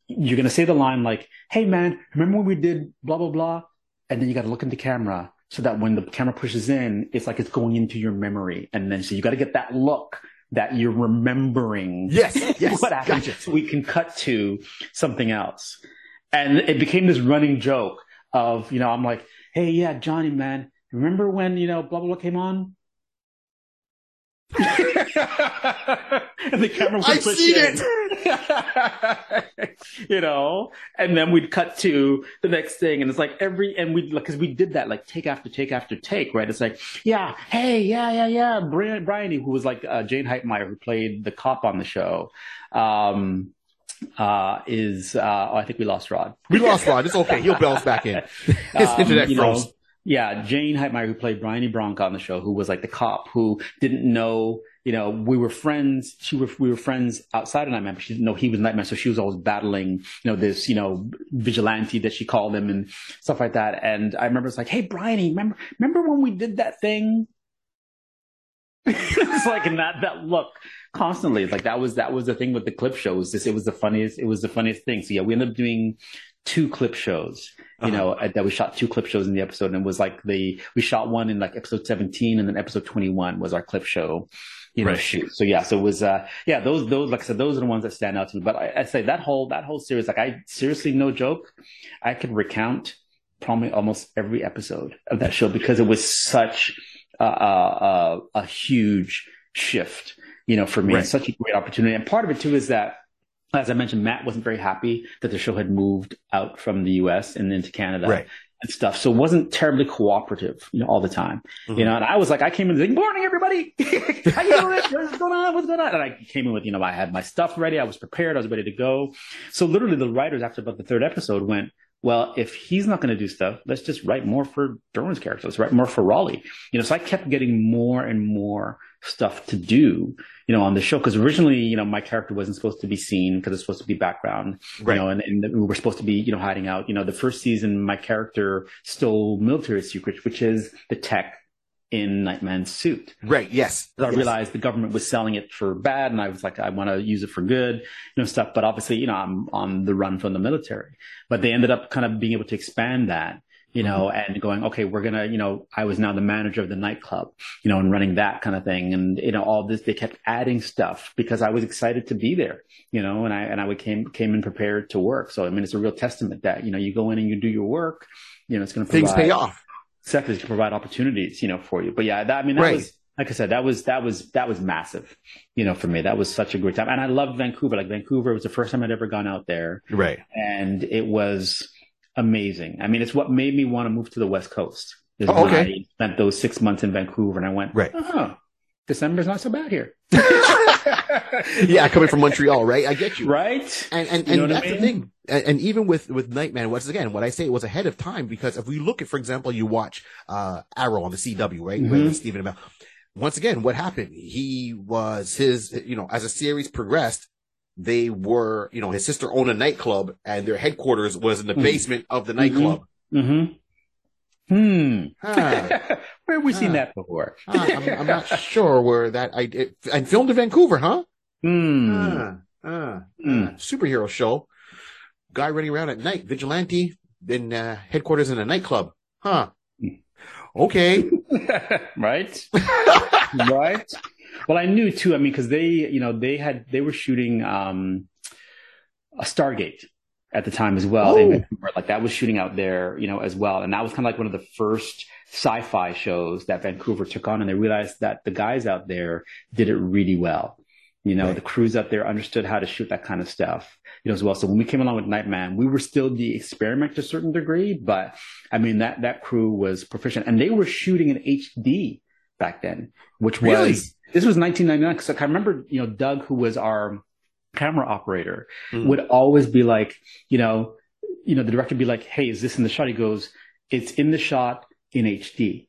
you're going to say the line like, Hey man, remember when we did blah, blah, blah? And then you got to look in the camera so that when the camera pushes in, it's like it's going into your memory. And then so you got to get that look that you're remembering Yes, yes. what happened Gotcha. we can cut to something else. And it became this running joke of, you know, I'm like, hey, yeah, Johnny, man, remember when, you know, blah, blah, blah came on? and the camera would I've push seen in. you know, and then we'd cut to the next thing, and it's like every and we because we did that like take after take after take, right? It's like, yeah, hey, yeah, yeah, yeah, Brian, Bryony, who was like uh, Jayne Heitmeyer, who played the cop on the show, um, uh, is uh, oh, I think we lost Rod. We lost Rod. It's okay. He'll bounce back in. His Um, internet you know, froze. Yeah, Jayne Heitmeyer, who played Bryony Bronca on the show, who was like the cop who didn't know, you know, we were friends. She were, we were friends outside of Nightman, but she didn't know he was Nightman. So she was always battling, you know, this, you know, vigilante that she called him and stuff like that. And I remember it's like, Hey, Bryony, remember, remember when we did that thing? it's like that that look constantly. Like that was that was the thing with the clip shows. This it was the funniest. It was the funniest thing. So yeah, we ended up doing two clip shows. You Uh-huh. know that we shot two clip shows in the episode, and it was like the we shot one in like episode seventeen, and then episode twenty one was our clip show. You know, Right. shoot. So yeah, so it was uh yeah those those like I said those are the ones that stand out to me. But I, I say that whole that whole series like I seriously no joke, I could recount probably almost every episode of that show because it was such a, a, a, a huge shift, you know, for me. Right. Such a great opportunity. And part of it too is that, as I mentioned, Matt wasn't very happy that the show had moved out from the US and into Canada. Right. And stuff. So it wasn't terribly cooperative, you know, all the time. Mhm. You know, and I was like, I came in like, morning, everybody. How you doing? What's going on? What's going on? And I came in with, you know, I had my stuff ready. I was prepared. I was ready to go. So literally the writers after about the third episode went, well, if he's not going to do stuff, let's just write more for Derwin's character. Let's write more for Raleigh. You know, so I kept getting more and more stuff to do, you know, on the show. Cause originally, you know, my character wasn't supposed to be seen because it's supposed to be background, Right. you know, and, and we were supposed to be, you know, hiding out. You know, the first season, my character stole military secrets, which is the tech in Nightman's suit. Right. Yes. I Yes. realized the government was selling it for bad, and I was like, I want to use it for good, you know, stuff. But obviously, you know, I'm on the run from the military. But they ended up kind of being able to expand that, you know, mm-hmm. and going, okay, we're gonna, you know, I was now the manager of the nightclub, you know, and running that kind of thing, and you know, all this. They kept adding stuff because I was excited to be there, you know, and I and I came came in prepared to work. So I mean, it's a real testament that you know, you go in and you do your work, you know, it's going to Things pay off. Exactly to provide opportunities, you know, for you. But yeah, that, I mean, that Right. was, like I said, that was, that was, that was massive, you know, for me. That was such a great time. And I loved Vancouver. Like Vancouver was the first time I'd ever gone out there Right. and it was amazing. I mean, it's what made me want to move to the West Coast. is Oh, okay. I spent those six months in Vancouver and I went, Right. oh, December's not so bad here. yeah, coming from Montreal, right? I get you. right? And and, and what I that's the thing. And, and even with with Nightman, once again, what I say it was ahead of time because if we look at, for example, you watch uh Arrow on the CW, right? Mhm. With Stephen Amell. Once again, what happened? He was his, you know, as a series progressed, they were, you know, his sister owned a nightclub and their headquarters was in the Mhm. basement of the nightclub. Mm-hmm. Hmm. Huh. Where have we seen that before? Huh, I'm, I'm not sure where that I it, and filmed in Vancouver, huh? Hmm. Uh, Hmm. uh, superhero show. Guy running around at night, vigilante, then uh, headquarters in a nightclub. Huh. Okay. right? right? Well, I knew too. I mean, because they, you know, they had they were shooting um, a Stargate at the time as well. in Oh. Vancouver. Like that was shooting out there, you know, as well. And that was kind of like one of the first sci-fi shows that Vancouver took on, and they realized that the guys out there did it really well. You know, Right. the crews out there understood how to shoot that kind of stuff, you know, as well. So when we came along with Nightman, we were still the experiment to a certain degree, but I mean, that, that crew was proficient and they were shooting in HD back then, which was, this was 1999. So I remember, you know, Doug, who was our camera operator Mhm. would always be like, you know, you know, the director would be like, Hey, is this in the shot? He goes, it's in the shot in HD.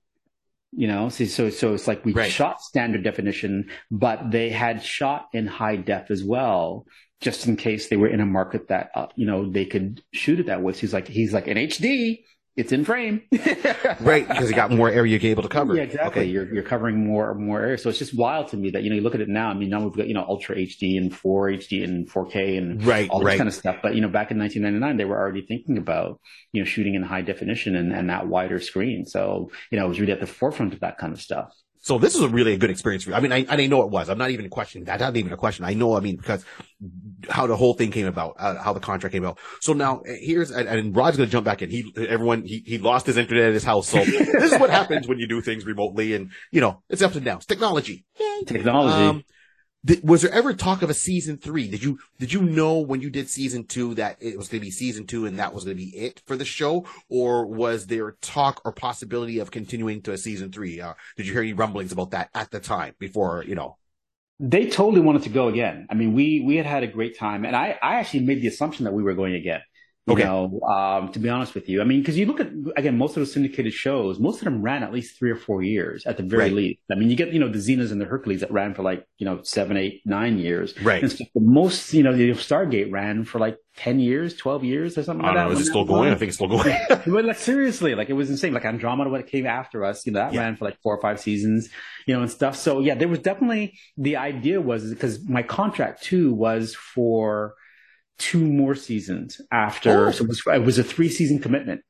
You know, so, so, so it's like we Right. shot standard definition, but they had shot in high def as well, just in case they were in a market that, uh, you know, they could shoot it that way. So he's like, he's like in HD, it's in frame. right, because you got more area you're able to cover. Yeah, exactly. Okay. You're you're covering more more area, so it's just wild to me that you know you look at it now. I mean, now we've got you know Ultra HD and 4 HD and 4K and Right, all this right. kind of stuff. But you know, back in 1999, they were already thinking about you know shooting in high definition and, and that wider screen. So you know, it was really at the forefront of that kind of stuff. So this is a really a good experience for you. I mean, I, I didn't know it was. I'm not even questioning that. That's not even a question. I know. I mean, because how the whole thing came about, uh, how the contract came about. So now uh, here's, and, and Rod's going to jump back in. He, everyone, he, he lost his internet at his house. So this is what happens when you do things remotely and, you know, it's ups and downs. Technology. Technology. Um, did, was there ever talk of a season three? Did you did you know when you did season two that it was going to be season two and that was going to be it for the show, or was there talk or possibility of continuing to a season three? Uh, did you hear any rumblings about that at the time before you know? they totally wanted to go again. I mean, we we had had a great time, and I I actually made the assumption that we were going again. You Okay. know, um, to be honest with you, I mean, because you look at again, most of those syndicated shows, most of them ran at least three or four years at the very Right. least. I mean, you get you know the Xenas and the Hercules that ran for like you know seven, eight, nine years. Right. And stuff. The most, you know, the Stargate ran for like ten years, twelve years, or something I like don't know. that. Is it still going? I think it's still going. But like seriously, like it was insane. Like Andromeda, what came after us, you know, that Yeah. ran for like four or five seasons, you know, and stuff. So yeah, there was definitely the idea was because my contract too was for two more seasons after. Oh. So it was, it was a three season commitment.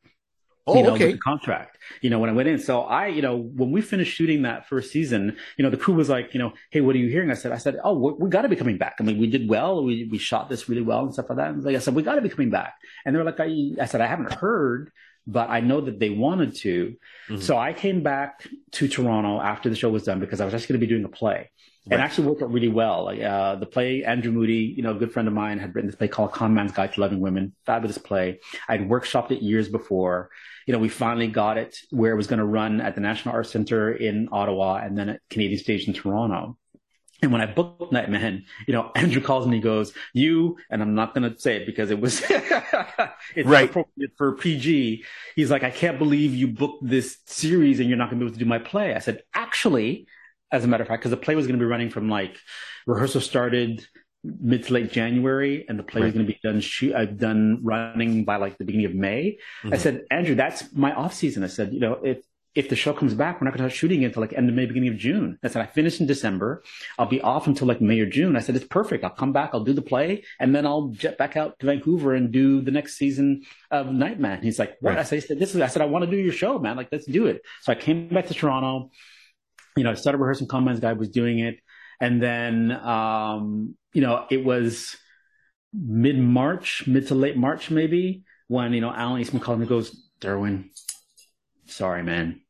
oh, you know, okay. with the contract, you know, when I went in. So I, you know, when we finished shooting that first season, you know, the crew was like, you know, hey, what are you hearing? I said, I said, oh, we, got to be coming back. I mean, we did well. We we shot this really well and stuff like that. And like I said, we got to be coming back. And they're like, I, I said, I haven't heard, but I know that they wanted to. Mhm. So I came back to Toronto after the show was done because I was just going to be doing a play. And actually worked out really well. Like, uh, the play, Andrew Moodie, you know, a good friend of mine had written this play called Common Man's Guide to Loving Women. Fabulous play. I'd workshopped it years before you know, we finally got it where it was going to run at the National Arts Center in Ottawa and then at Canadian Stage in Toronto. And when I booked Nightman, you know, Andrew calls and he goes, you, and I'm not going to say it because it was, it's Right. appropriate for PG. He's like, I can't believe you booked this series and you're not going to be able to do my play. I said, actually, as a matter of fact, because the play was going to be running from like rehearsal started mid to late January and the play was going to be done shoot, uh, done running by like the beginning of May. I Mhm. said, Andrew, that's my off season. I said, you know, if if the show comes back, we're not going to start shooting until like end of May, beginning of June. I said, I finish in December. I'll be off until like May or June. I said, it's perfect. I'll come back. I'll do the play and then I'll jet back out to Vancouver and do the next season of Nightman. He's like, what? Right. I said, this is, I said, I want to do your show, man. Like, let's do it. So I came back to Toronto. You know, I started rehearsing Common Man's Guide was doing it. And then, um, you know, it was mid March, mid to late March, maybe when, you know, Alan Eastman called me goes, Derwin, sorry, man,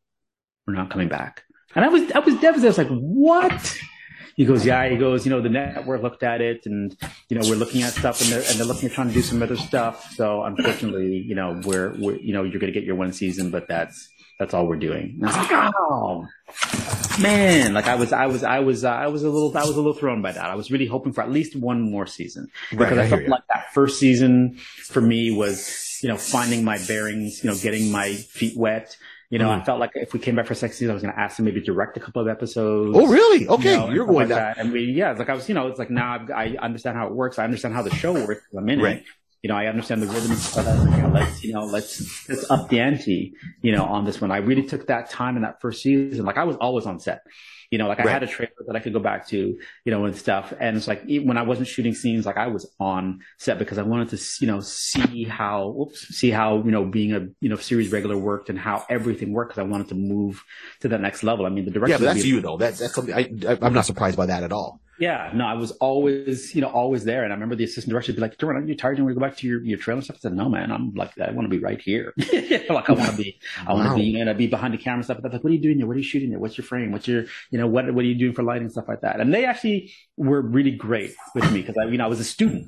we're not coming back. And I was, I was devastated. I was like, what? He goes, yeah. He goes, you know, the network looked at it, and you know, we're looking at stuff, and they're and they're looking at trying to do some other stuff. So unfortunately, you know, we're, we're you know, you're gonna get your one season, but that's that's all we're doing. And I was like, oh man, like I was, I was, I was, uh, I was a little, I was a little thrown by that. I was really hoping for at least one more season because Right, I I felt you. like that first season for me was, you know, finding my bearings, you know, getting my feet wet. You know, I Mhm. felt like if we came back for second season, I was going to ask them maybe direct a couple of episodes. Oh, really? Okay, you know, stuff going like that. And we, yeah, it's like I was, you know, it's like now I've, I understand how it works. I understand how the show works. I'm in Right. it. You know, I understand the rhythm. But I you know, let's, you know, let's let's up the ante. You know, on this one, I really took that time in that first season. Like I was always on set. You know, like I had a trailer that I could go back to, you know, and stuff. And it's like even when I wasn't shooting scenes, like I was on set because I wanted to, you know, see how, oops, see how you know being a you know series regular worked and how everything worked because I wanted to move to the next level. I mean, the director. Yeah, but that's you though. That's that's something I, I'm not surprised by that at all. Yeah, no, I was always, you know, always there. And I remember the assistant director would be like, Jordan, aren't you tired? You want to go back to your, your trailer and stuff? I said, no, man, I'm like, I want to be right here. like, I want to be, I want to Wow. be, you know, I be behind the camera and stuff. But like, what are you doing there? What are you shooting there? What's your frame? What's your, you know, what, what are you doing for lighting and stuff like that? And they actually were really great with me because I, you know, I was a student,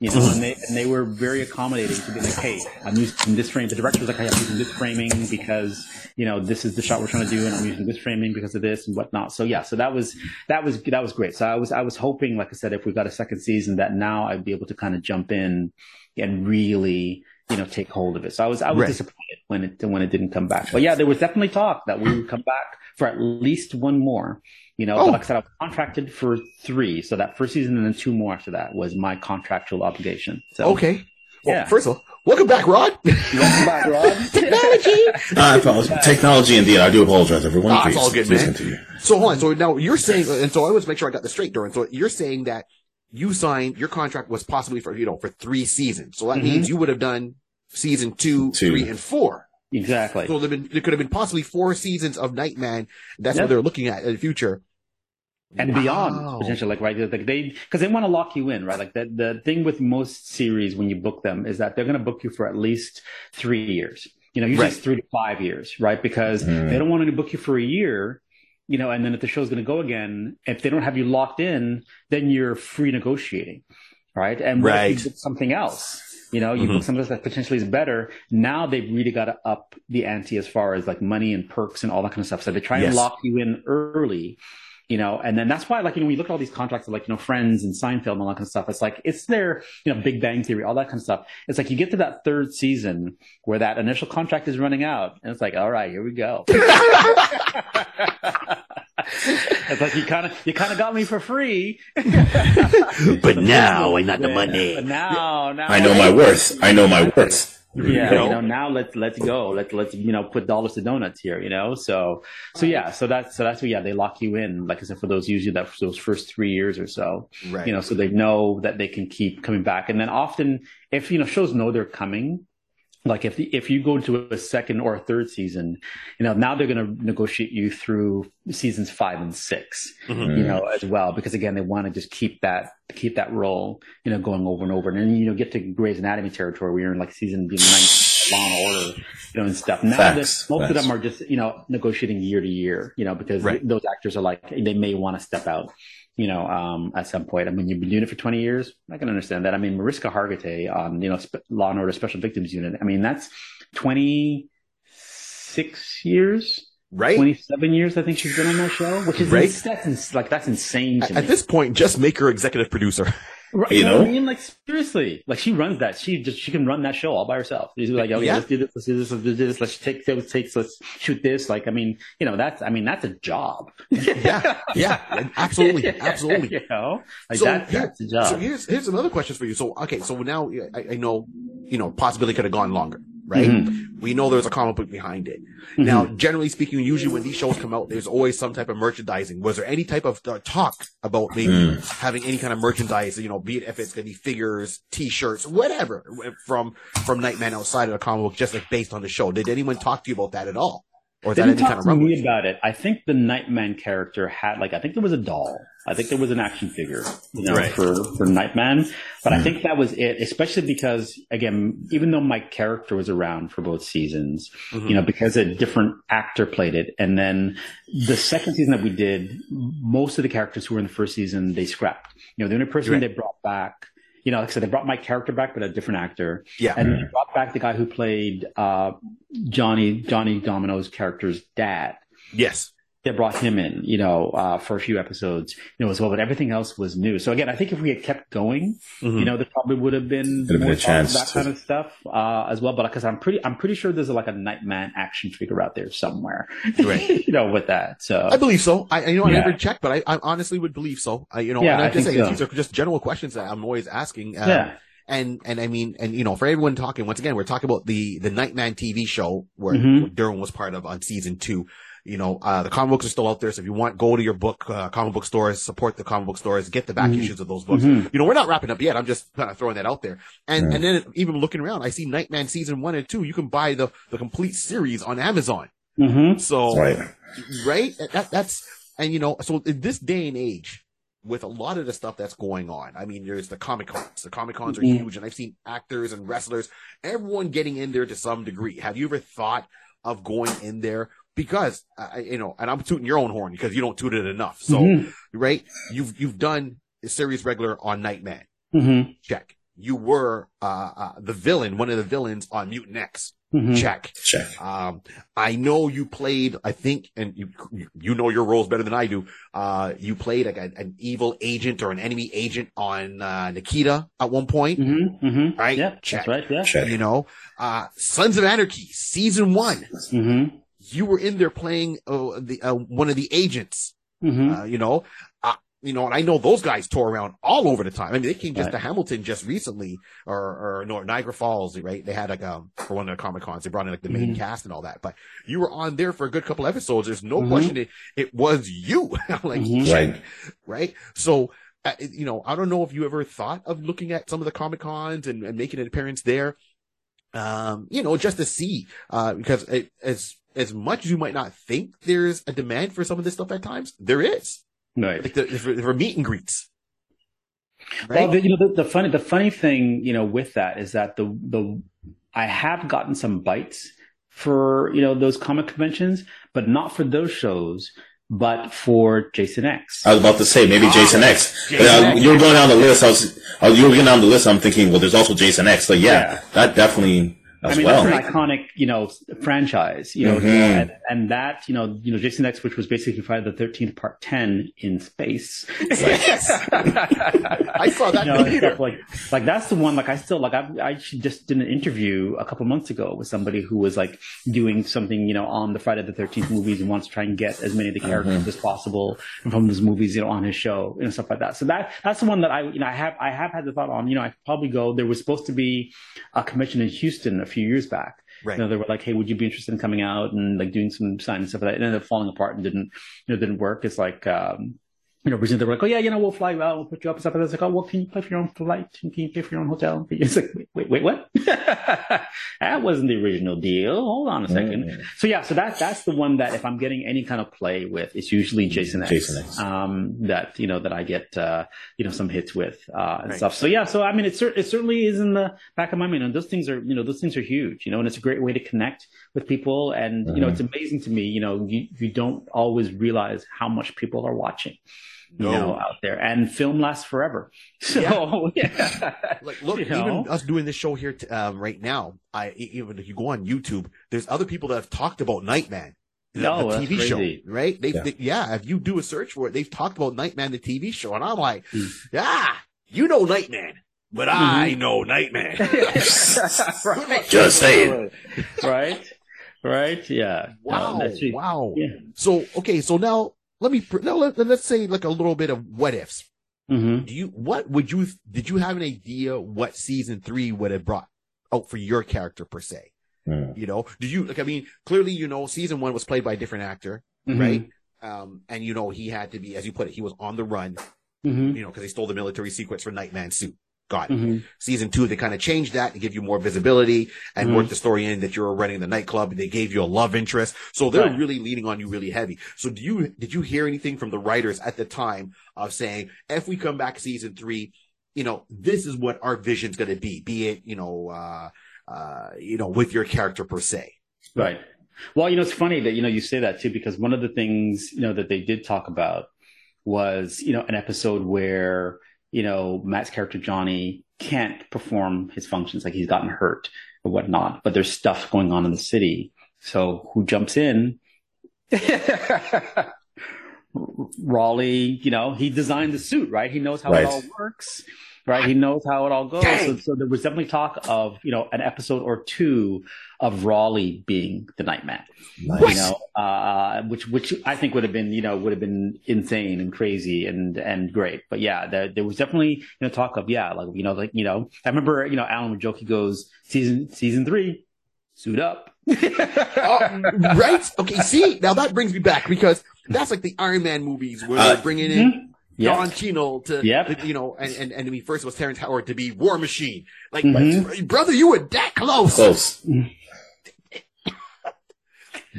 you know, and they, and they were very accommodating to be like, hey, I'm using this frame. The director was like, hey, I'm using this framing because, you know, this is the shot we're trying to do and I'm using this framing because of this and whatnot. So yeah, so that was, that was, that was great. So I was, I was hoping, like I said, if we got a second season that now I'd be able to kind of jump in and really, you know, take hold of it. So I was, I was Right. disappointed when it, when it didn't come back. But yeah, there was definitely talk that we would come back for at least one more. You know, Oh. like I said, I was contracted for three. So that first season and then two more after that was my contractual obligation. So Okay. Well, Yeah. first of all, welcome back, Rod. welcome back, Rod. Technology. I apologize. Technology indeed. I do apologize, everyone. Ah, it's Please- all good, please man. continue. So hold on. So now you're saying, and so I want to make sure I got this straight, Derwin. So you're saying that you signed your contract was possibly for you know for three seasons. So that Mhm. means you would have done season two, Two. three, and four. Exactly. So there, been, there could have been possibly four seasons of Nightman. That's Yep. what they're looking at in the future. and beyond Wow. potentially like right like they because they want to lock you in right like the the thing with most series when you book them is that they're going to book you for at least three years you know usually Right. three to five years right because Mhm. they don't want to book you for a year you know and then if the show's going to go again if they don't have you locked in then you're free negotiating right and what if Right. you book something else you know, you Mhm. book something that potentially is better. Now they've really got to up the ante as far as like money and perks and all that kind of stuff. So they try Yes. and lock you in early, you know, and then that's why, like, you know, we look at all these contracts of like, you know, Friends and Seinfeld and all that kind of stuff. It's like, it's their, you know, Big Bang Theory, all that kind of stuff. It's like you get to that third season where that initial contract is running out, and it's like, all right, here we go. it's like you kind of you kind of got me for free, but now I got the money. But now, now I know my worth. I know my worth. Yeah, You know, now let's let's go. Let's let's you know put dollars to donuts here. You know, so so yeah, so that's so that's what yeah they lock you in. Like I said, for those usually that those first three years or so, Right. you know, so they know that they can keep coming back. And then often, if you know shows know they're coming, like if if you go into a second or a third season, you know now they're going to negotiate you through seasons five and 6 Mhm. you know, as well, because again, they want to just keep that keep that role, you know, going over and over, and then you know get to Grey's Anatomy territory where you're in like season nine, Law and Order, you know, and stuff. Now Facts, most of them are just you know negotiating year to year, you know, because Right. those actors are like they may want to step out. You know, um, at some point. I mean, you've been doing it for 20 years. I can understand that. I mean, Mariska Hargitay on, you know, Sp- Law and Order Special Victims Unit. I mean, that's 26 years, Right. 27 years. I think she's been on that show, which is Right. ins- that's ins- like that's insane to At, me. at this point, just make her executive producer. Right, You know, what I mean? Like seriously, like she runs that. She just she can run that show all by herself. She's like, okay, Yeah. let's do this, let's do this, let's do this, let's take let's take let's shoot this. Like, I mean, you know, that's I mean, that's a job. Yeah. Yeah. Absolutely. Absolutely. you know, like So that, here- that's a job. So here's here's another question for you. So okay, so now I, I know you know possibility could have gone longer, right? Mhm. We know there's a comic book behind it. Mhm. Now, generally speaking, usually when these shows come out, there's always some type of merchandising. Was there any type of uh, talk about maybe having any kind of merchandise? You know, be it if it's going to be figures, T-shirts, whatever from from Nightman outside of the comic book, just like based on the show. Did anyone talk to you about that at all, or is They that any kind of to me about it. I think the Nightman character had like I think there was a doll. I think there was an action figure, you know, Right. for for Nightman. But I think that was it. Especially because again, even though my character was around for both seasons, Mhm. you know, because a different actor played it, and then the second season that we did, most of the characters who were in the first season they scrapped. You know, the only person Right. they brought back. You know, like I said, they brought my character back, but a different actor. Yeah. And they brought back the guy who played uh, Johnny Johnny Domino's character's dad. Yes. They brought him in, you know, uh, for a few episodes, you know, as well. But everything else was new. So again, I think if we had kept going, Mhm. you know, there probably would have been been more a chance that to- kind of stuff uh, as well. But because I'm pretty, I'm pretty sure there's like a Nightman action figure out there somewhere, Right. you know, with that. So I believe so. I, I know I never checked, but I, I honestly would believe so. I, you know, Yeah, and I'm I just saying so. these are just general questions that I'm always asking. Um, yeah, And, and I mean, and you know, for everyone talking, once again, we're talking about the, the Nightman TV show where Mhm. Derwin was part of on season two. You know, uh, the comic books are still out there. So if you want, go to your book, uh, comic book stores, support the comic book stores, get the back Mhm. issues of those books. Mhm. You know, we're not wrapping up yet. I'm just kind of throwing that out there. And, Yeah. and then even looking around, I see Nightman season one and two. You can buy the, the complete series on Amazon. hmm So, Right. right? That, that's, and you know, so in this day and age, with a lot of the stuff that's going on, I mean, there's the Comic Cons. The Comic Cons are Mhm. huge, and I've seen actors and wrestlers, everyone getting in there to some degree. Have you ever thought of going in there? Because, uh, you know, and I'm tooting your own horn because you don't toot it enough. So, Mhm. right? You've, you've done a series regular on Nightman. hmm Check. You were, uh, uh, the villain, one of the villains on Mutant X. hmm Check. Check. Um, I know you played, I think, and you, you know your roles better than I do. Uh, you played like a, an evil agent or an enemy agent on, uh, Nikita at one point. hmm hmm Right? Yeah, Check. that's right. Yeah. Check. You know, uh, Sons of Anarchy, season one. You were in there playing, uh, the, uh, one of the agents, hmm uh, you know, uh, you know, and I know those guys tore around all over the time. I mean, they came just Right. to Hamilton just recently, or, or no, Niagara Falls, right? They had like, um, for one of the Comic Cons, they brought in like the main Mhm. cast and all that, but you were on there for a good couple episodes. There's no Mhm. question it, it was you. like, Mhm. Right. right? So, uh, you know, I don't know if you ever thought of looking at some of the Comic Cons and, and making an appearance there. Um, you know, just to see, uh, because it, as, as much as you might not think there's a demand for some of this stuff at times, there is Right. like the, for, for meet and greets. Well, Right? the, you know, the, the funny, the funny thing, you know, with that is that the, the, I have gotten some bites for, you know, those comic conventions, but not for those shows, but for Jason X. I was about to say maybe Ah, Jason X. Jason Uh, X. you were going down the list. I was, I was, you were going down the list. I'm thinking, well, there's also Jason X. So yeah, Yeah. that definitely as I mean, well. that's an iconic, you know, franchise, you know, Mhm. and, and that, you know, you know, Jason X, which was basically Friday the 13th part 10 in space. Yes. I saw that you know, the and theater. stuff like, like that's the one, like I still, like I, I just did an interview a couple months ago with somebody who was like doing something, you know, on the Friday the 13th movies and wants to try and get as many of the characters as possible from those movies, you know, on his show and stuff like that. So that, that's the one that I, you know, I have, I have had the thought on, you know, I probably go, there was supposed to be a convention in Houston a few years back. Right. You know, they were like, "Hey, would you be interested in coming out and like doing some sign and stuff like that?" And ended up falling apart and didn't, you know, didn't work. It's like, um, you know, originally they were like, "Oh yeah, you know, we'll fly you out, we'll put you up and stuff." And it's like, "Oh, well, can you pay for your own flight? And can you pay for your own hotel?" It's like, wait, wait, wait, what? that wasn't the original deal. Hold on a second. Mm. So yeah, so that that's the one that if I'm getting any kind of play with, it's usually Jason X. Jason X. Um, that you know that I get uh, you know some hits with uh, and Right. stuff. So yeah, so I mean, it cer- it certainly is in the back of my mind, and those things are you know those things are huge, you know, and it's a great way to connect with people, and you know Mhm. it's amazing to me, you know, you you don't always realize how much people are watching. You No. know, out there, and film lasts forever. So yeah, Like, look, You know? even us doing this show here t- um, right now, I even if you go on YouTube, there's other people that have talked about Nightman, the, No, the TV show, right? They, Yeah. they- yeah, if you do a search for it, they've talked about Nightman, the TV show, and I'm like, Hmm. ah, you know Nightman, but I know Nightman. right. Just saying. right, right, yeah. Wow, it. wow. Yeah. So okay, so now let me now let, let's say like a little bit of what ifs. hmm Do you what would you did you have an idea what season three would have brought out for your character per se? Mm. You know, do you like? I mean, clearly, you know, season one was played by a different actor, Mhm. right? Um, and you know, he had to be, as you put it, he was on the run, hmm you know, because they stole the military secrets from Nightman suit. Got it. hmm Season two, they kind of changed that to give you more visibility and Mhm. work the story in that you're running the nightclub. And they gave you a love interest, so they're Right. really leaning on you really heavy. So, do you did you hear anything from the writers at the time of saying, if we come back season three, you know, this is what our vision's going to be, be it, you know, uh, uh, you know, with your character per se. Right. Well, you know, it's funny that, you know, you say that too, because one of the things, you know, that they did talk about was, you know, an episode where, you know, Matt's character Johnny can't perform his functions, like he's gotten hurt or whatnot, but there's stuff going on in the city. So who jumps in? Raleigh, you know, he designed the suit, right? He knows how Right. it all works, right? He knows how it all goes. So, so there was definitely talk of, you know, an episode or two of Raleigh being the Nightman, you know, uh, which, which I think would have been, you know, would have been insane and crazy and, and great. But yeah, there, there was definitely, you know, talk of, yeah, like, you know, like, you know, I remember, you know, Alan would joke, he goes, season, season three, suit up. Oh, right? Okay, see, now that brings me back because that's like the Iron Man movies where Uh, they're bringing in Yeah. Don Cheadle to, Yep. you know, and, and, and I mean, first it was Terrence Howard to be War Machine. Like, Mhm. brother, you were that close. Close.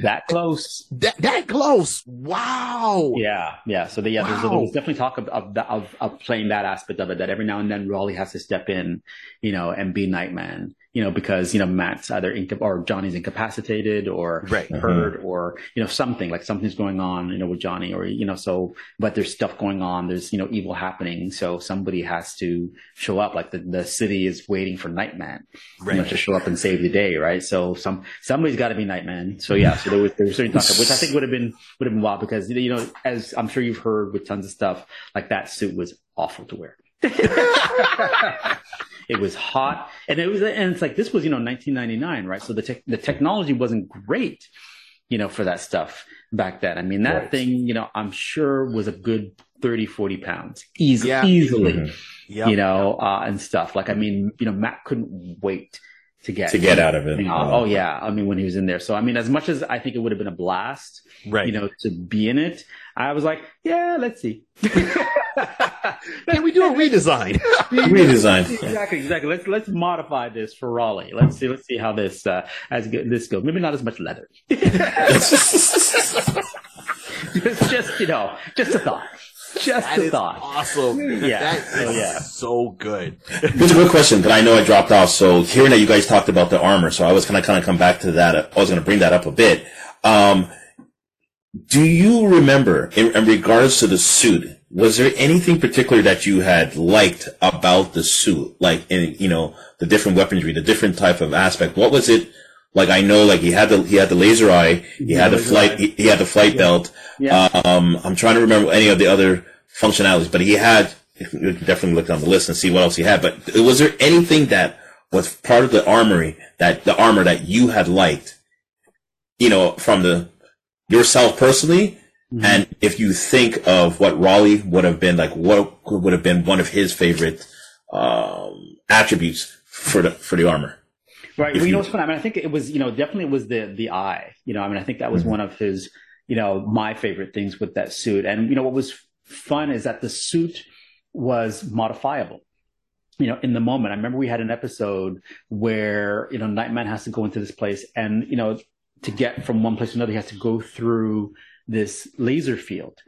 That close. That, that close. Wow. Yeah, yeah. So the, yeah, there's, Wow. was definitely talk of, of of of playing that aspect of it. That every now and then Raleigh has to step in, you know, and be Nightman, you know, because you know Matt's either inca- or Johnny's incapacitated or Right. Mm-hmm. hurt or you know something like something's going on, you know, with Johnny or you know so. But there's stuff going on. There's you know evil happening. So somebody has to show up. Like the the city is waiting for Nightman, you know, to show up and save the day, right? So some somebody's got to be Nightman. So yeah, so there was there was certain talk, which I think would have been would have been wild because you know as I'm sure you've heard with tons of stuff like that suit was awful to wear. it was hot, and it was and it's like this was you know 1999, right? So the tech the technology wasn't great, you know, for that stuff back then. I mean that Right. thing, you know, I'm sure was a good 30, 40 pounds, easy, Yeah. easily Mhm. Yep. you know, uh, and stuff. Like, I mean, you know, Matt couldn't wait to get To get out of it. thing off. Oh yeah, I mean, when he was in there. So I mean, as much as I think it would have been a blast, Right. you know, to be in it, I was like, yeah, let's see. Can we do a redesign? Redesigned. exactly, exactly. Let's let's modify this for Raleigh. Let's see, let's see how this uh, as go- this goes. Maybe not as much leather. it's just you know, just a thought. Just That a is thought. awesome. Yeah. That is So, yeah. so good. Here's a good question that I know I dropped off. So hearing that you guys talked about the armor, so I was gonna kind of come back to that. I was gonna bring that up a bit. Um, do you remember, in, in regards to the suit, was there anything particular that you had liked about the suit? Like in you know the different weaponry, the different type of aspect. What was it? Like I know, like he had the he had the laser eye, he Yeah, had the flight, he, he had the flight belt. Yeah. Um, I'm trying to remember any of the other functionalities, but he had definitely look on the list and see what else he had. But was there anything that was part of the armory that the armor that you had liked? You know, from the yourself personally, Mm-hmm. and if you think of what Raleigh would have been like, what would have been one of his favorite um, attributes for the for the armor? Right. If Well, you know what's funny? I mean, I think it was, you know, definitely it was the the eye. You know, I mean, I think that was Mhm. one of his, you know, my favorite things with that suit. And you know, what was fun is that the suit was modifiable. You know, in the moment, I remember we had an episode where you know Nightman has to go into this place, and you know, to get from one place to another, he has to go through this laser field.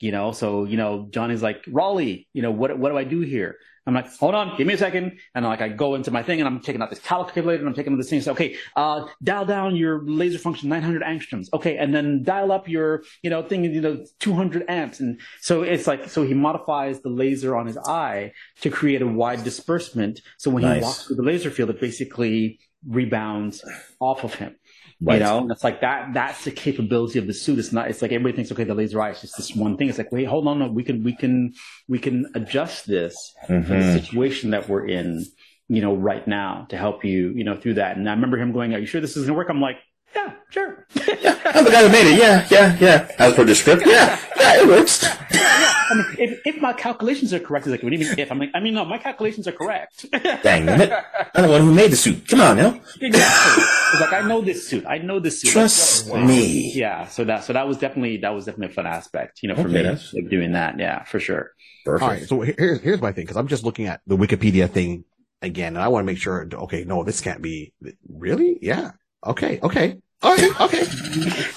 You know, so you know, Johnny's like, Raleigh, you know, what what do I do here? I'm like, hold on, give me a second. And like, I go into my thing and I'm taking out this calculator and I'm taking out this thing. So, okay, uh, dial down your laser function 900 angstroms. Okay. And then dial up your, you know, thing, you know, 200 amps. And so it's like, so he modifies the laser on his eye to create a wide disbursement. So when Nice. he walks through the laser field, it basically rebounds off of him. Right. You know, and it's like that. That's the capability of the suit. It's not. It's like everybody thinks, okay, the laser eye is just this one thing. It's like, wait, hold on, no, we can, we can, we can adjust this for the Mhm. situation that we're in, you know, right now to help you, you know, through that. And I remember him going, "Are you sure this is going to work?" I'm like, "Yeah, sure." I'm the guy who made it. Yeah, yeah, yeah. As per the script, yeah, yeah, it works. yeah, I mean, if, if my calculations are correct, he's like, "What do you mean if?" I'm like, "I mean, no, my calculations are correct." Dang it! I'm the one who made the suit. Come on now. exactly. It's like I know this suit. I know this suit. Trust Like, me. Yeah. So that so that was definitely that was definitely a fun aspect, you know, for Okay, me, that's- like doing that. Yeah, for sure. Perfect. All right. So here's here's my thing because I'm just looking at the Wikipedia thing again, and I want to make sure. Okay, no, this can't be really. Yeah. Okay. Okay. All right. Okay.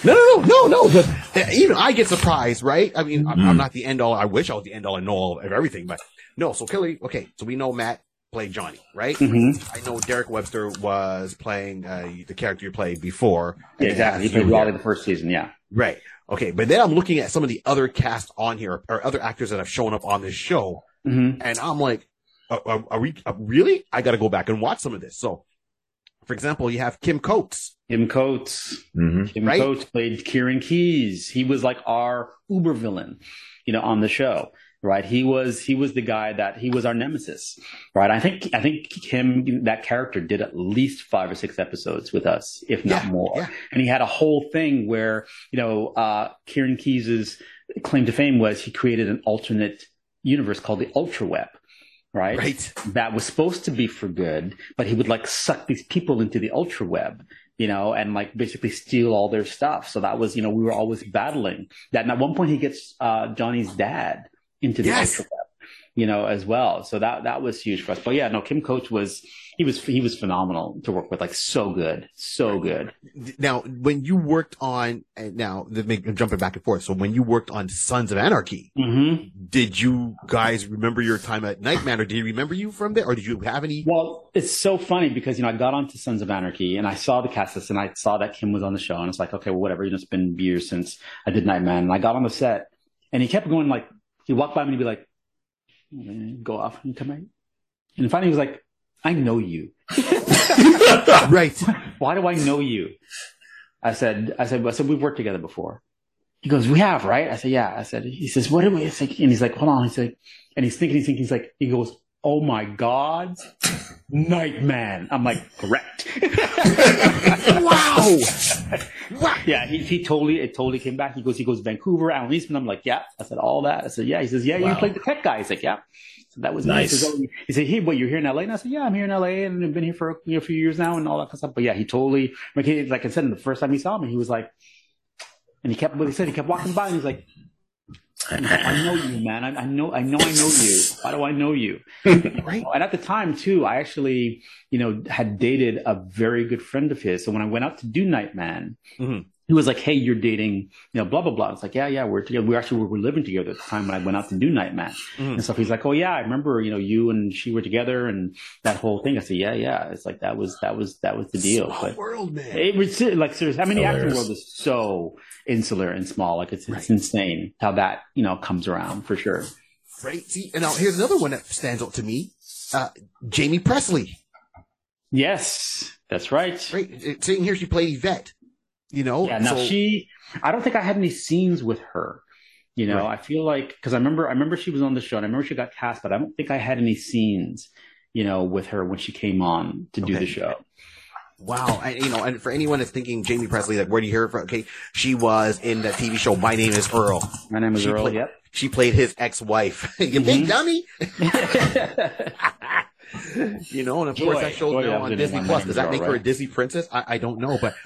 No, no, no, no, no. But even I get surprised, right? I mean, I'm, I'm Mhm. not the end all. I wish I was the end all and all of everything, but no. So Kelly. Okay. So we know Matt played Johnny, right? Mm-hmm. I know Derek Webster was playing uh, the character you played before. Yeah, exactly. He played Raleigh the first season. Yeah. Right. Okay. But then I'm looking at some of the other cast on here or other actors that have shown up on this show. Mm-hmm. And I'm like, are, are, are we uh, really? I got to go back and watch some of this. So, for example, you have Kim Coates. Kim Coates. hmm Kim Right? Coates played Kieran Keys. He was like our uber villain, you know, on the show. Right. He was he was the guy that he was our nemesis. Right. I think I think Kim that character did at least five or six episodes with us, if not Yeah, more. yeah. And he had a whole thing where, you know, uh Kieran Keys's claim to fame was he created an alternate universe called the Ultra Web. Right Right. that was supposed to be for good, but he would like suck these people into the ultra web, you know, and like basically steal all their stuff. So that was, you know, we were always battling that. And at one point he gets uh, Johnny's dad into the Yes. ultra web, you know, as well. So that that was huge for us. But yeah, no, Kim Coates was he was he was phenomenal to work with, like so good, so good. Now, when you worked on, now I'm jumping back and forth. So when you worked on Sons of Anarchy, Mm-hmm. did you guys remember your time at Nightman, or did he remember you from there, or did you have any? Well, it's so funny because you know I got onto Sons of Anarchy and I saw the cast list and I saw that Kim was on the show and it's like okay, well whatever. You know, it's been years since I did Nightman and I got on the set and he kept going like he walked by me and he'd be like, "Mm, go off and come out, and finally he was like, I know you. right. Why do I know you? I said, I said, I said we've worked together before. He goes, we have, right? I said, yeah. I said, he says, what do we? It's like, and he's like, hold on. He's like, and he's thinking, he's thinking, he's like, he goes, oh my god, Nightman. I'm like, correct. Wow. Wow. Yeah, he, he totally it totally came back. He goes, he goes Vancouver, Alan Eastman. I'm like, yeah. I said all that. I said, yeah. He says, yeah. You played the tech guy. He's like, yeah. So that was me. Nice. He, oh, he said, hey, what? You're here in LA? And I said, yeah, I'm here in LA, and I've been here for you know, a few years now, and all that kind of stuff. But yeah, he totally like he, like I said, the first time he saw me, he was like, and he kept what he said. He kept walking by, and he's like. I know you, man. I, I know, I know, I know you. Why do I know you? Right. And at the time too, I actually, you know, had dated a very good friend of his. So when I went out to do Nightman, Mhm. He was like, "Hey, you're dating, you know, blah blah blah." It's like, "Yeah, yeah, we're together. We actually were, were living together at the time when I went out to do Nightman Mhm. and stuff." He's like, "Oh yeah, I remember, you know, you and she were together and that whole thing." I said, "Yeah, yeah." It's like that was that was that was the deal. Small But world, man. it was like seriously, I mean, the acting Hilarious. world is so insular and small. Like it's it's insane how that you know comes around for sure. Right. See, and now here's another one that stands out to me. Uh, Jaime Pressly. Yes, that's right. Right. Sitting here, she played Yvette. You know. Yeah. Now so- she, I don't think I had any scenes with her. You know, Right. I feel like because I remember, I remember she was on the show, and I remember she got cast, but I don't think I had any scenes, you know, with her when she came on to do the show. Wow, and you know, and for anyone that's thinking Jaime Pressly, like where do you hear from? Okay, she was in that TV show My Name Is Earl. My name is She Earl. played- Yep. She played his ex-wife. you big Mhm. dummy. you know, and of course Joy. that show's now on Disney Plus. Does that Earl, make her a? Disney princess? I, I don't know, but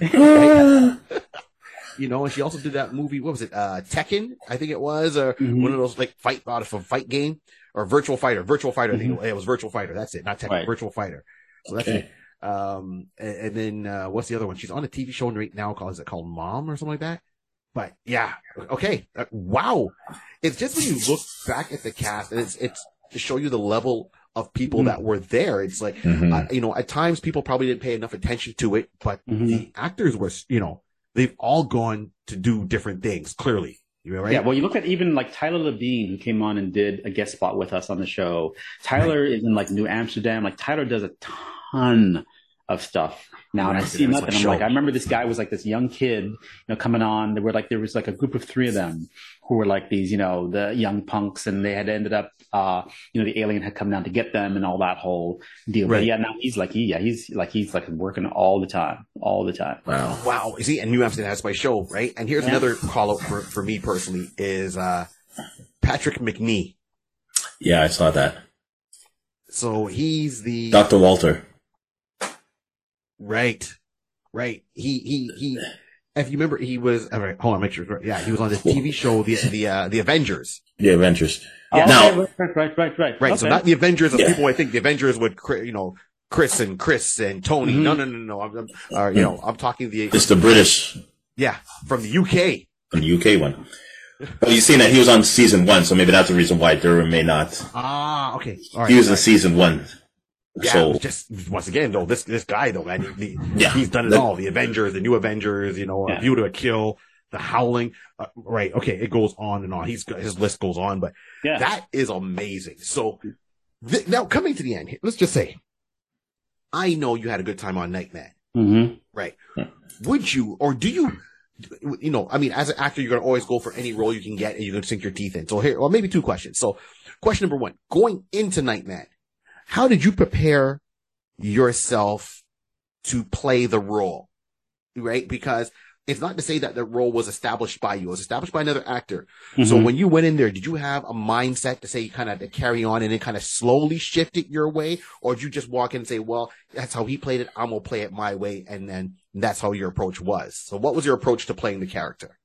you know, and she also did that movie. What was it? Uh, Tekken, I think it was, or Mhm. one of those like fight out of a fight game or Virtual Fighter. Virtual Fighter. I think Mm-hmm. it was Virtual Fighter. That's it, not Tekken. Right. Virtual Fighter. So that's Okay. it. Um, and, and then uh, what's the other one? She's on a TV show right now called is it called Mom or something like that? But yeah, okay, uh, wow. It's just when you look back at the cast, and it's it's to show you the level of people Mhm. that were there. It's like Mhm. uh, you know, at times people probably didn't pay enough attention to it, but Mhm. the actors were, you know, they've all gone to do different things. Clearly, you know, right? Yeah, well, you look at even like Tyler Labine, who came on and did a guest spot with us on the show. Tyler is in like New Amsterdam. Like Tyler does a ton of stuff now, and I see that's nothing. my I'm show. like, I remember this guy was like this young kid, you know, coming on. There were like there was like a group of three of them who were like these, you know, the young punks, and they had ended up, uh, you know, the alien had come down to get them and all that whole deal. Right. But yeah, now he's like, he, yeah, he's like he's like working all the time, all the time. Wow. Wow. Is he? and New Amsterdam, that's my show, right? And here's Yeah. another call out for, for me personally is, uh, Patrick Macnee. Yeah, I saw that. So he's the, Dr. Walter. Right, right. He, he, he, if you remember, he was, all right, hold on, make sure, yeah, he was on this TV show, the, the, uh, the Avengers. The Avengers. Oh, Now- okay, right, right, right, right, Right. So not the Avengers of Yeah. people I think the Avengers would, you know, Chris and Chris and Tony. Mhm. No, no, no, no. I'm, I'm uh, you know, I'm talking the, It's the British yeah, from the UK. and the UK one. Well, you've seen that he was on season one, so maybe that's the reason why Derwin may not. Ah, okay. All right. He was all in season one. Yeah, so just once again though, this this guy though, man, he, Yeah. he's done it That- all. The Avengers, the new Avengers, you know, Yeah. A View to a Kill, The Howling. Uh, right? Okay, it goes on and on. He's his list goes on, but Yeah. that is amazing. So th- now coming to the end, let's just say, I know you had a good time on Nightman, hmm right? Yeah. Would you, or do you? You know, I mean, as an actor, you're going to always go for any role you can get and you're going to sink your teeth in. So here, well, maybe two questions. So question number one, going into Nightman, how did you prepare yourself to play the role? Right? Because it's not to say that the role was established by you. It was established by another actor. So Mhm. when you went in there, did you have a mindset to say you kind of to carry on and then kind of slowly shift it your way? Or did you just walk in and say, well, that's how he played it. I'm going to play it my way. And then that's how your approach was. So what was your approach to playing the character?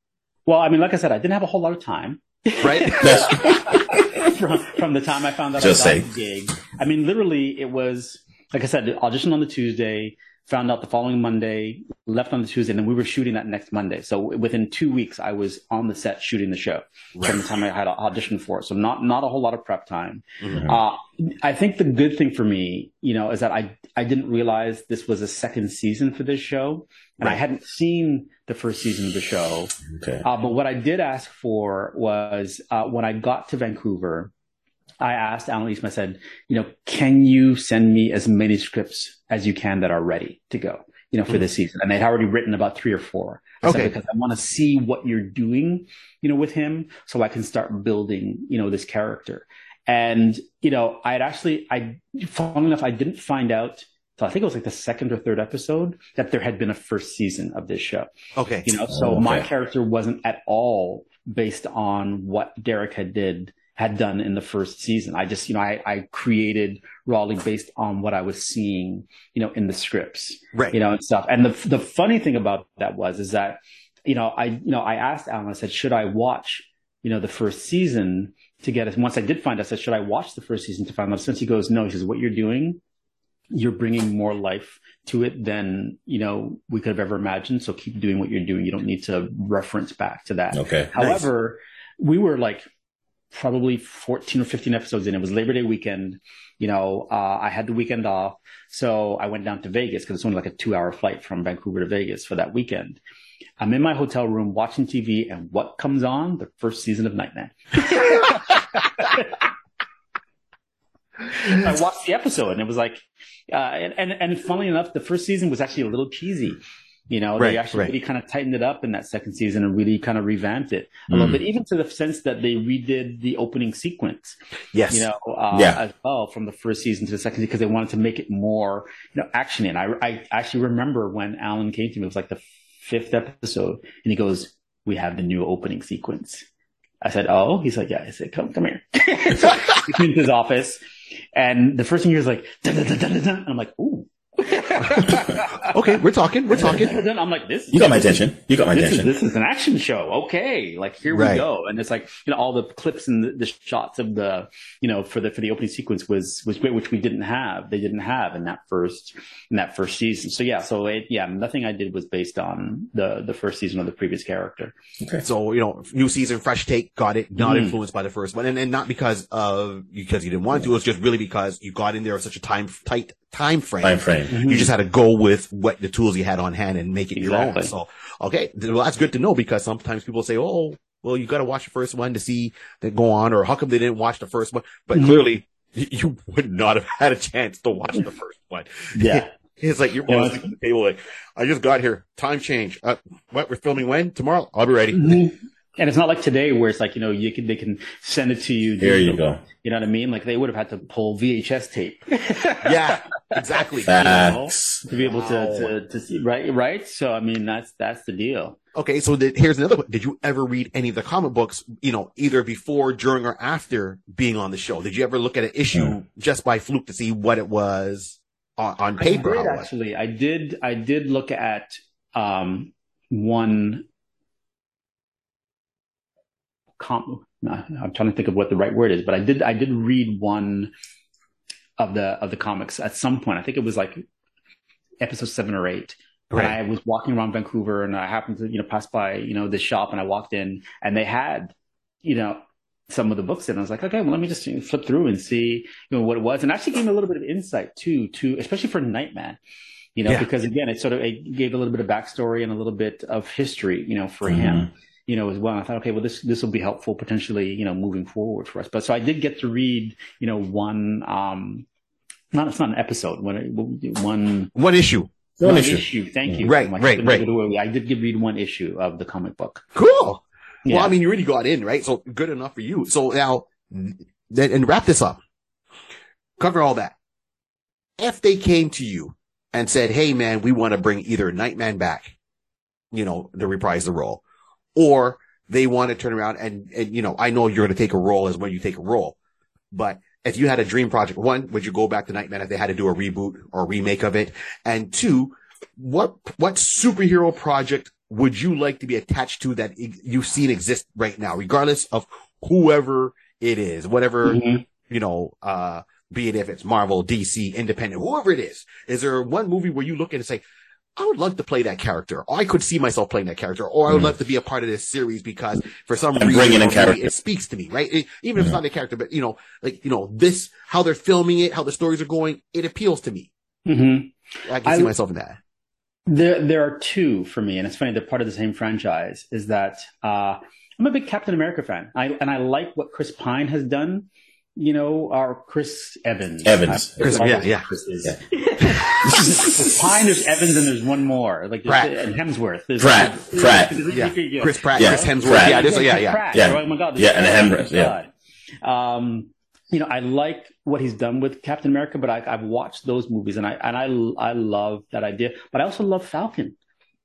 Well, I mean, like I said, I didn't have a whole lot of time. Right? from, from the time I found out Just I got say. the gig. I mean, literally, it was like I said, the audition on the Tuesday, found out the following Monday, left on the Tuesday, and then we were shooting that next Monday. So within two weeks, I was on the set shooting the show from the time I had auditioned for it. So not not a whole lot of prep time. Mhm. Uh, I think the good thing for me, you know, is that I I didn't realize this was a second season for this show, and I hadn't seen the first season of the show. Okay. Uh, but what I did ask for was uh, when I got to Vancouver, I asked Alan Eastman, I said, you know, can you send me as many scripts as you can that are ready to go, you know, for this mm. season? And they'd already written about three or four. I said, Okay. because I want to see what you're doing, you know, with him so I can start building, you know, this character. And, you know, I'd actually, I, funnily enough, I didn't find out so I think it was like the second or third episode that there had been a first season of this show. Okay. You know, so Oh, my character wasn't at all based on what Derek had did had done in the first season. I just, you know, I, I created Raleigh based on what I was seeing, you know, in the scripts, Right. you know, and stuff. And the the funny thing about that was is that, you know, I you know, I asked Alan, I said, should I watch, you know, the first season to get us? Once I did find I said, should I watch the first season to find out? Since he goes, no, he says, what you're doing you're bringing more life to it than you know we could have ever imagined. So keep doing what you're doing. You don't need to reference back to that. Okay. However, nice. we were like probably 14 or 15 episodes in. It was Labor Day weekend. You know, uh, I had the weekend off, so I went down to Vegas because it's only like a two-hour flight from Vancouver to Vegas for that weekend. I'm in my hotel room watching TV, and what comes on? The first season of Nightman. I watched the episode, and it was like, uh, and, and and funnily enough, the first season was actually a little cheesy. You know, right, they actually right. really kind of tightened it up in that second season and really kind of revamped it a mm. little bit, even to the sense that they redid the opening sequence. Yes. You know, uh, yeah. as well from the first season to the second season because they wanted to make it more, you know, action in. I, I actually remember when Alan came to me, it was like the fifth episode and he goes, we have the new opening sequence. I said, oh, he's like, yeah. I said, come, come here. so he came to his office and the first thing he was like, dun, dun, dun, I'm like, ooh, okay, we're talking. We're talking. And then I'm like, this. You got my attention. You got my this attention. Is, this is an action show. Okay, like here right. we go. And it's like you know all the clips and the, the, shots of the you know for the for the opening sequence was was great, which we didn't have. They didn't have in that first in that first season. So yeah, so it, yeah, nothing I did was based on the the first season of the previous character. Okay. So you know, new season, fresh take, got it. Not mm. influenced by the first one, and and not because of because you didn't want to. It was just really because you got in there at such a time tight time frame. Time frame. Mm-hmm. You just had to go with what the tools you had on hand and make it exactly. your own. So, okay. Well, that's good to know because sometimes people say, Oh, well, you got to watch the first one to see that go on, or how come they didn't watch the first one? But mm-hmm. clearly you would not have had a chance to watch the first one. Yeah. It's like you're yeah. the table. Like, I just got here. Time change. Uh, what? We're filming when? Tomorrow? I'll be ready. Mm-hmm. And it's not like today where it's like, you know, you can, they can send it to you. There you go. You know what I mean? Like they would have had to pull VHS tape. yeah, exactly. Facts. to be able to, to, to see, right? Right. So, I mean, that's, that's the deal. Okay. So the, here's another one. Did you ever read any of the comic books, you know, either before, during or after being on the show? Did you ever look at an issue mm. just by fluke to see what it was on, on paper? I did, actually. I did, I did look at, um, one com- I'm trying to think of what the right word is, but I did I did read one of the of the comics at some point. I think it was like episode seven or eight. Right. And I was walking around Vancouver and I happened to, you know, pass by, you know, this shop and I walked in and they had, you know, some of the books and I was like, okay, well, let me just flip through and see, you know, what it was. And actually gave me a little bit of insight too, to, especially for Nightman, you know, yeah. because again, it sort of, it gave a little bit of backstory and a little bit of history, you know, for mm-hmm. him you know, as well. And I thought, okay, well, this this will be helpful potentially, you know, moving forward for us. But so I did get to read, you know, one, um, not it's not an episode, one one one issue. One, one issue. Issue. Thank you. Right, right, right. I did get read one issue of the comic book. Cool. Yeah. Well, I mean, you really got in, right? So good enough for you. So now, then, and wrap this up. Cover all that. If they came to you and said, "Hey, man, we want to bring either Nightman back," you know, to reprise the role, or they want to turn around and, and, you know, I know you're going to take a role as when you take a role, but if you had a dream project, one, would you go back to Nightman if they had to do a reboot or a remake of it? And two, what, what superhero project would you like to be attached to that you've seen exist right now, regardless of whoever it is, whatever, mm-hmm. you know, uh, be it if it's Marvel, DC, independent, whoever it is. Is there one movie where you look at and say, I would love to play that character, or I could see myself playing that character, or I would mm. love to be a part of this series because for some and reason it, it speaks to me, right? It, even if it's not a character, but you know, like you know, this how they're filming it, how the stories are going, it appeals to me. Mm-hmm. I can see I, myself in that. There, there are two for me, and it's funny they're part of the same franchise. Is that uh, I'm a big Captain America fan, I, and I like what Chris Pine has done you know, our Chris Evans. Evans. Chris, yeah, yeah. Chris yeah. there's Pine, there's Evans, and there's one more. Like Pratt. and Hemsworth. There's, Pratt. There's, Pratt. yeah. Chris Pratt. Yeah. Chris Hemsworth. Pratt. Yeah, this, yeah, yeah. Pratt. Yeah. Oh my God. Yeah, and Hemsworth. Yeah. Um, you know, I like what he's done with Captain America, but I, have watched those movies and I and I I love that idea. But I also love Falcon.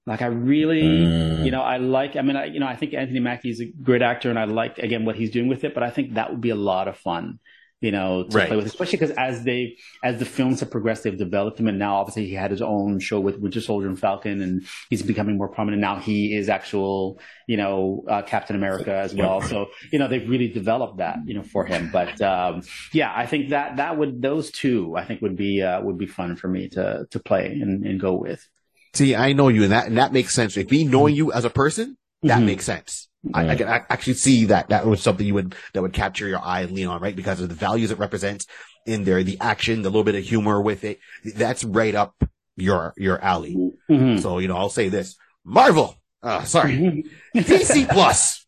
Like I really, mm. you know, I like. I mean, I you know, I think Anthony Mackie is a great actor, and I like again what he's doing with it. But I think that would be a lot of fun you know, to Right. play with, especially because as they, as the films have progressed, they've developed him. And now obviously he had his own show with Winter Soldier and Falcon and he's becoming more prominent. Now he is actual, you know, uh, Captain America as well. So, you know, they've really developed that, you know, for him. But, um, yeah, I think that, that would, those two, I think would be, uh, would be fun for me to, to play and, and go with. See, I know you and that, and that makes sense. If me knowing you as a person, that Mhm. makes sense. I, I can actually see that that was something you would, that would capture your eye and lean on, right? Because of the values it represents in there, the action, the little bit of humor with it. That's right up your, your alley. Mhm. So, you know, I'll say this. Marvel, uh, sorry, Mm-hmm. DC Plus.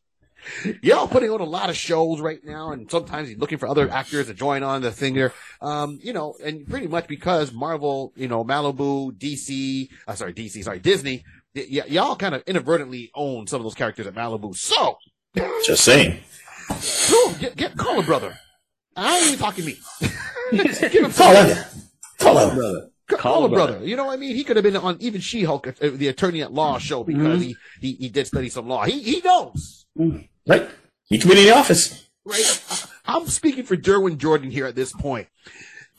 Y'all putting on a lot of shows right now, and sometimes you're looking for other actors to join on the thing there. Um, you know, and pretty much because Marvel, you know, Malibu, DC, uh, sorry, DC, sorry, Disney, y- y- y'all kind of inadvertently own some of those characters at Malibu. So, Just saying. so get, get call a brother. I ain't even talking me. Give him Call some. him. Call him. Brother. Call, Call a a brother. brother. You know what I mean? He could have been on even She-Hulk, uh, the attorney at law show because he, he, he did study some law. He, he knows. Right. You can be in the office. right? I'm speaking for Derwin Jordan here at this point.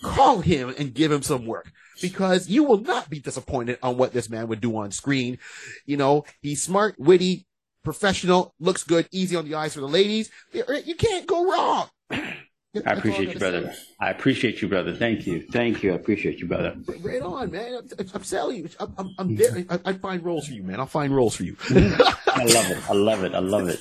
Call him and give him some work because you will not be disappointed on what this man would do on screen. You know, he's smart, witty, professional, looks good, easy on the eyes for the ladies. You er, you can't go wrong. I appreciate you, brother. I appreciate you, brother. Thank you. Thank you. I appreciate you, brother. Right on, man. I'm, I'm telling you, I'm, I'm, I'm there. I, I find roles for you, man. I'll find roles for you. I love it. I love it. I love it.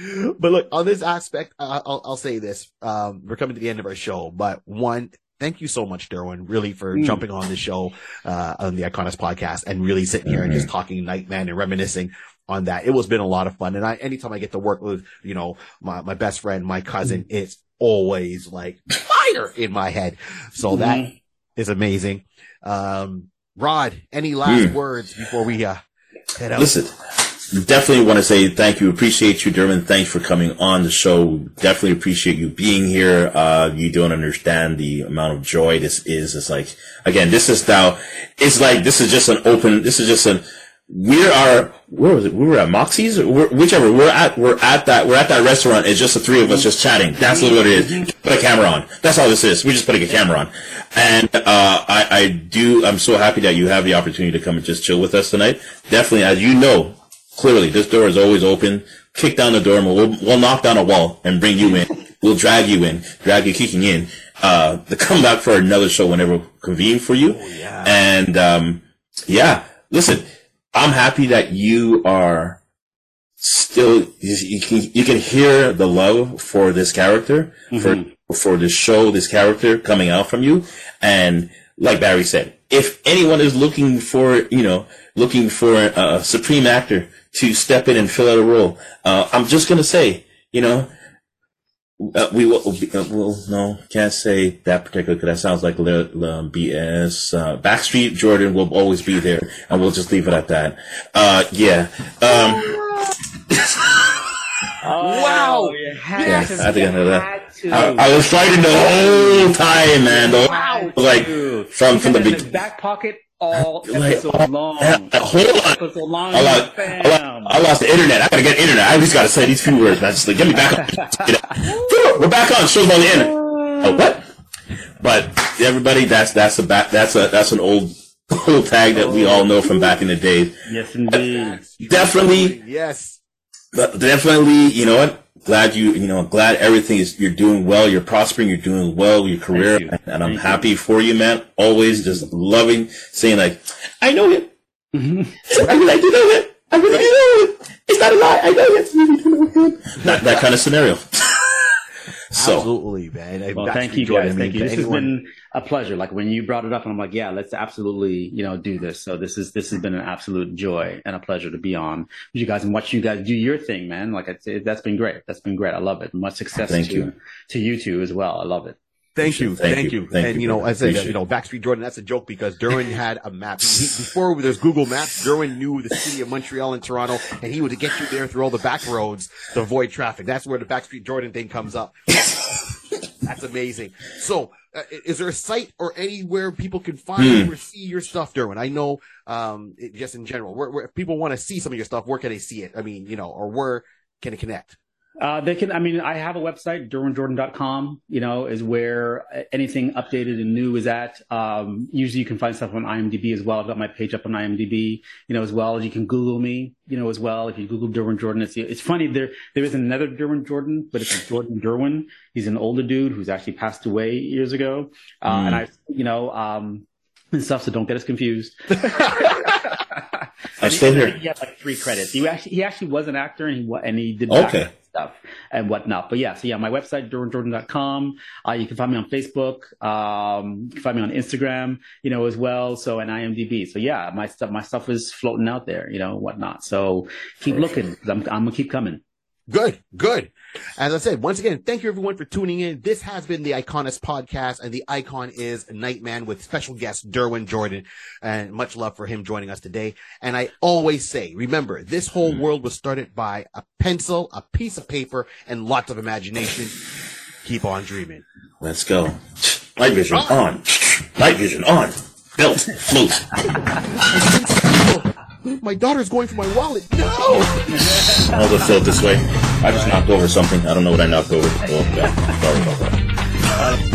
but look, on this aspect, I- I'll, I'll say this. Um, we're coming to the end of our show, but one, thank you so much, Derwin, really for Mm. jumping on the show, uh, on the iConis podcast and really sitting here and just talking Nightman and reminiscing on that. It was been a lot of fun. And I, anytime I get to work with, you know, my, my best friend, my cousin, it's always like fire in my head. So that is amazing. Um, Rod, any last Mm. words before we, uh, head out? Listen, definitely want to say thank you. Appreciate you, Derwin. Thanks for coming on the show. Definitely appreciate you being here. Uh, you don't understand the amount of joy this is. It's like, again, this is now, it's like, this is just an open, this is just an, we are, where was it? We were at Moxie's or whichever. We're at, we're at that, we're at that restaurant. It's just the three of us just chatting. That's what it is. Put a camera on. That's all this is. We're just putting a camera on. And, uh, I, I do, I'm so happy that you have the opportunity to come and just chill with us tonight. Definitely, as you know, clearly this door is always open. Kick down the door and we'll, we'll knock down a wall and bring you in. We'll drag you in, drag you kicking in, uh, to come back for another show whenever convenient for you. Oh, yeah. And, um, yeah, listen, I'm happy that you are still, you, can, you can hear the love for this character, for, for this show, this character coming out from you. And like Barry said, if anyone is looking for, you know, looking for a, a supreme actor to step in and fill out a role, uh, I'm just going to say, you know, uh, we will, uh, well, no, can't say that particular because that sounds like li- um, BS. Uh, Backstreet Jordan will always be there, and we'll just leave it at that. Uh, yeah. Um, Wow. you had Yeah, to. I think I know that. I, I was fighting the whole time, man. The Wow, like from from the had it beginning. back pocket all Like, episode long. hold on. Episode long. I lost, I, lost, I lost the internet. I gotta get internet. I just gotta say these few words, man. Just like, get me back on. We're back on. Show's on the internet. Oh, what? But everybody, that's that's a back. That's a that's an old old tag that we all know from back in the day. Yes, indeed. Definitely, Yes. Definitely, you know what? Glad you, you know, glad everything is, you're doing well, you're prospering, you're doing well, your career, you. and I'm Thank you. happy for you, man. Always just loving saying like, I know him. Mm-hmm. I really do know him. I really do know him. It's not a lie. I know him. I really do know him. That, that kind of scenario. so, Absolutely, man. And Well, that's thank you guys. Thank you. to This has been a pleasure. Like when you brought it up, and I'm like, yeah, let's absolutely, you know, do this. So this is this has been an absolute joy and a pleasure to be on with you guys and watch you guys do your thing, man. Like I said, that's been great. That's been great. I love it. Much success Thank to you. to you two as well. I love it. Thank you, Thank thank you. you, and you, you know, brother. I said, you know, Backstreet Jordan. That's a joke because Derwin had a map. He, before there's Google Maps, Derwin knew the city of Montreal and Toronto, and he would get you there through all the back roads to avoid traffic. That's where the Backstreet Jordan thing comes up. That's amazing. So, uh, is there a site or anywhere people can find Hmm. or see your stuff, Derwin? I know, um, it, just in general, where, where if people want to see some of your stuff, where can they see it? I mean, you know, or where can it connect? Uh, they can, I mean, I have a website, derwinjordan.com, you know, is where anything updated and new is at. Um, usually you can find stuff on IMDb as well. I've got my page up on IMDb, you know, as well as you can Google me, you know, as well. If you Google Derwin Jordan, it's, it's funny. There, there is another Derwin Jordan, but it's Jordan Derwin. He's an older dude who's actually passed away years ago. Uh, mm. and I, you know, um, and stuff. So don't get us confused. I'm still here. He had like three credits. He actually, he actually was an actor and he, and he did okay stuff and whatnot. But yeah, so yeah, my website, derwinjordan.com. Uh, you can find me on Facebook. Um, you can find me on Instagram, you know, as well. So, and IMDb. So yeah, my stuff, my stuff is floating out there, you know, whatnot. So keep looking. I'm, I'm going to keep coming. Good, good. As I said, once again, thank you everyone for tuning in. This has been the iConis podcast, and the icon is Nightman with special guest Derwin Jordan, and much love for him joining us today. And I always say, remember, this whole mm-hmm. world was started by a pencil, a piece of paper, and lots of imagination. Keep on dreaming. Let's go. Night vision on. Night vision on. Built. Float. My daughter's going for my wallet. No! I'll just float this way. I just knocked over something. I don't know what I knocked over. Oh, yeah. Sorry about that. Uh,